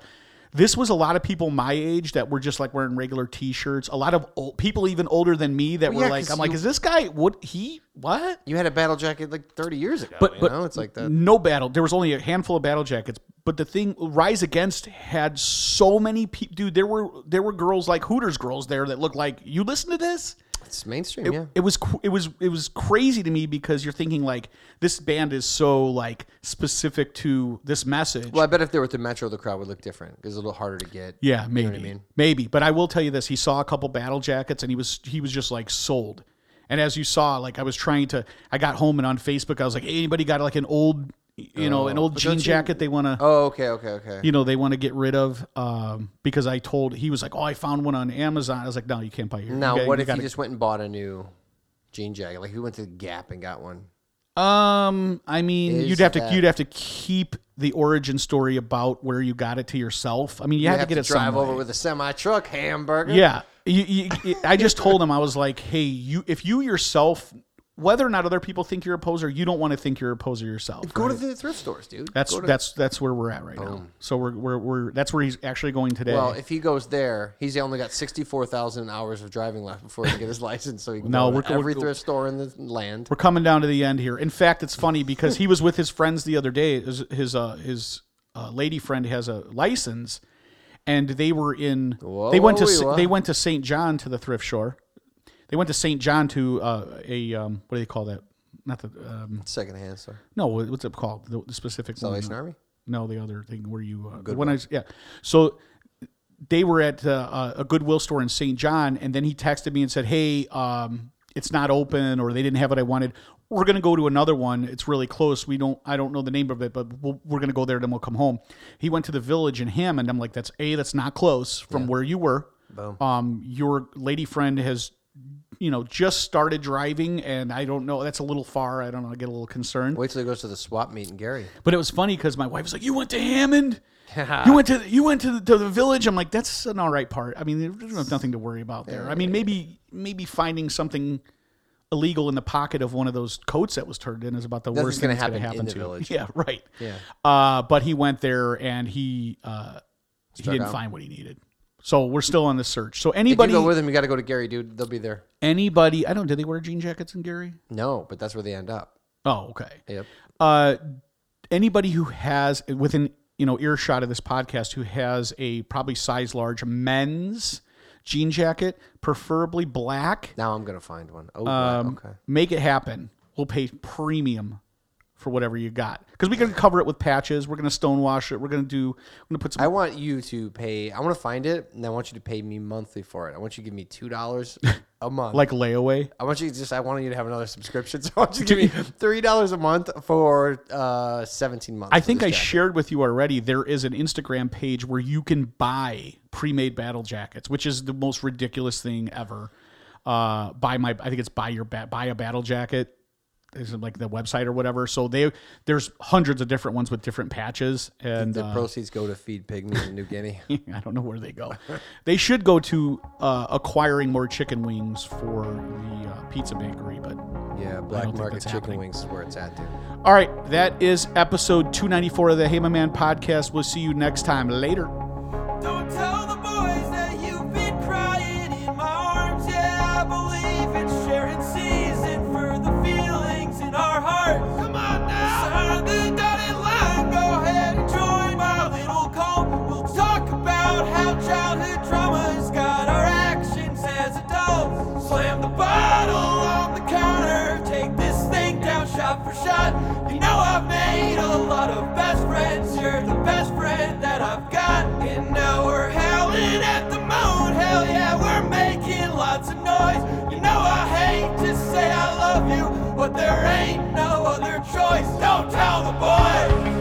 This was a lot of people my age that were just like wearing regular T-shirts. A lot of old, people even older than me that Well, were yeah, like, 'cause I'm like, you- is this guy what he what? You had a battle jacket like 30 years ago. But you but know, it's like that. No battle. There was only a handful of battle jackets. But the thing, Rise Against had so many people. Dude, there were there were girls like Hooters girls there that looked like you listen to this. It's mainstream, yeah. It was it was it was crazy to me because you're thinking like this band is so like specific to this message. Well, I bet if they were at the Metro, the crowd would look different because it's a little harder to get. yeah, maybe, what I mean? maybe. But I will tell you this: he saw a couple battle jackets, and he was he was just like sold. And as you saw, like I was trying to, I got home and on Facebook, I was like, hey, anybody got like an old, you know, an old jean don't you- jacket they want to, Oh, okay, okay, okay. you know, they want to get rid of. Um, because I told he was like, oh, I found one on Amazon. I was like, no, you can't buy your. now, you got- what you if gotta- you just went and bought a new jean jacket? Like, who went to the Gap and got one? Um, I mean, Is you'd have to you'd have to keep the origin story about where you got it to yourself. I mean, you, You have, have to to get it drive some over with a semi truck hamburger. Yeah, you, you, you- I just told him I was like, hey, you if you yourself, whether or not other people think you're a poser, you don't want to think you're a poser yourself. Go to the thrift stores, dude. that's to- that's that's where we're at right now. So we're, we're we're that's where he's actually going today. Well, if he goes there, he's only got sixty-four thousand hours of driving left before he can get his license. So he can No, go we're- to every we're- thrift store in the land. we're coming down to the end here. In fact, it's funny because he was with his friends the other day. His his uh, his uh, lady friend has a license, and they were in. Whoa, they went to whoa, whoa. they went to St. John to the thrift store. They went to St. John to uh, a um, what do they call that? Not the um, Secondhand store. no, what's it called? The, the specific one. Salvation Army. No, the other thing where you uh, the one I yeah. So they were at uh, a Goodwill store in St. John, and then he texted me and said, "Hey, um, it's not open, or they didn't have what I wanted. We're gonna go to another one. It's really close. We don't. I don't know the name of it, but we'll, we're gonna go there, then we'll come home." He went to the Village in Hammond. I'm like, "That's a. That's not close from where you were. Boom. Um, your lady friend has." You know, just started driving, and I don't know. That's a little far. I don't know. I get a little concerned. Wait till he goes to the swap meet in Gary. But it was funny because my wife was like, "You went to Hammond." you went to you went to the, to the village. I'm like, that's an all right part. I mean, there's nothing to worry about there. I mean, maybe maybe finding something illegal in the pocket of one of those coats that was turned in is about the Nothing's worst thing gonna that's going to happen happen in the to you. village. Yeah, right. Yeah. Uh, but he went there and he uh, he didn't out. find what he needed. So we're still on the search. So If you anybody, go with them, you got to go to Gary, dude. They'll be there. anybody, I don't. Did they wear jean jackets in Gary? No, but that's where they end up. Oh, okay. Yep. uh, anybody who has within you know earshot of this podcast who has a probably size large men's jean jacket, preferably black, Now I'm gonna find one. Oh, um, okay. make it happen. We'll pay premium for whatever you got because we can cover it with patches. We're gonna stonewash it. We're gonna do. We're gonna put some. I want you to pay. I want to find it, and I want you to pay me monthly for it. I want you to give me two dollars a month. like layaway. I want you to just. I want you to have another subscription. So I want you to give me three dollars a month for uh, seventeen months. I think I jacket. shared with you already. There is an Instagram page where you can buy pre-made battle jackets, which is the most ridiculous thing ever. Uh, buy my, I think it's buy your bat, buy a battle jacket. Is it like the website or whatever? So they there's hundreds of different ones with different patches, and the uh, proceeds go to feed pygmies in New Guinea. I don't know where they go. they should go to uh, acquiring more chicken wings for the uh, pizza bakery, but Yeah, black market chicken happening. wings is where it's at, dude. all right, that is episode 294 of the Hey My Man podcast. We'll see you next time. Later. There ain't no other choice. Don't tell the boys.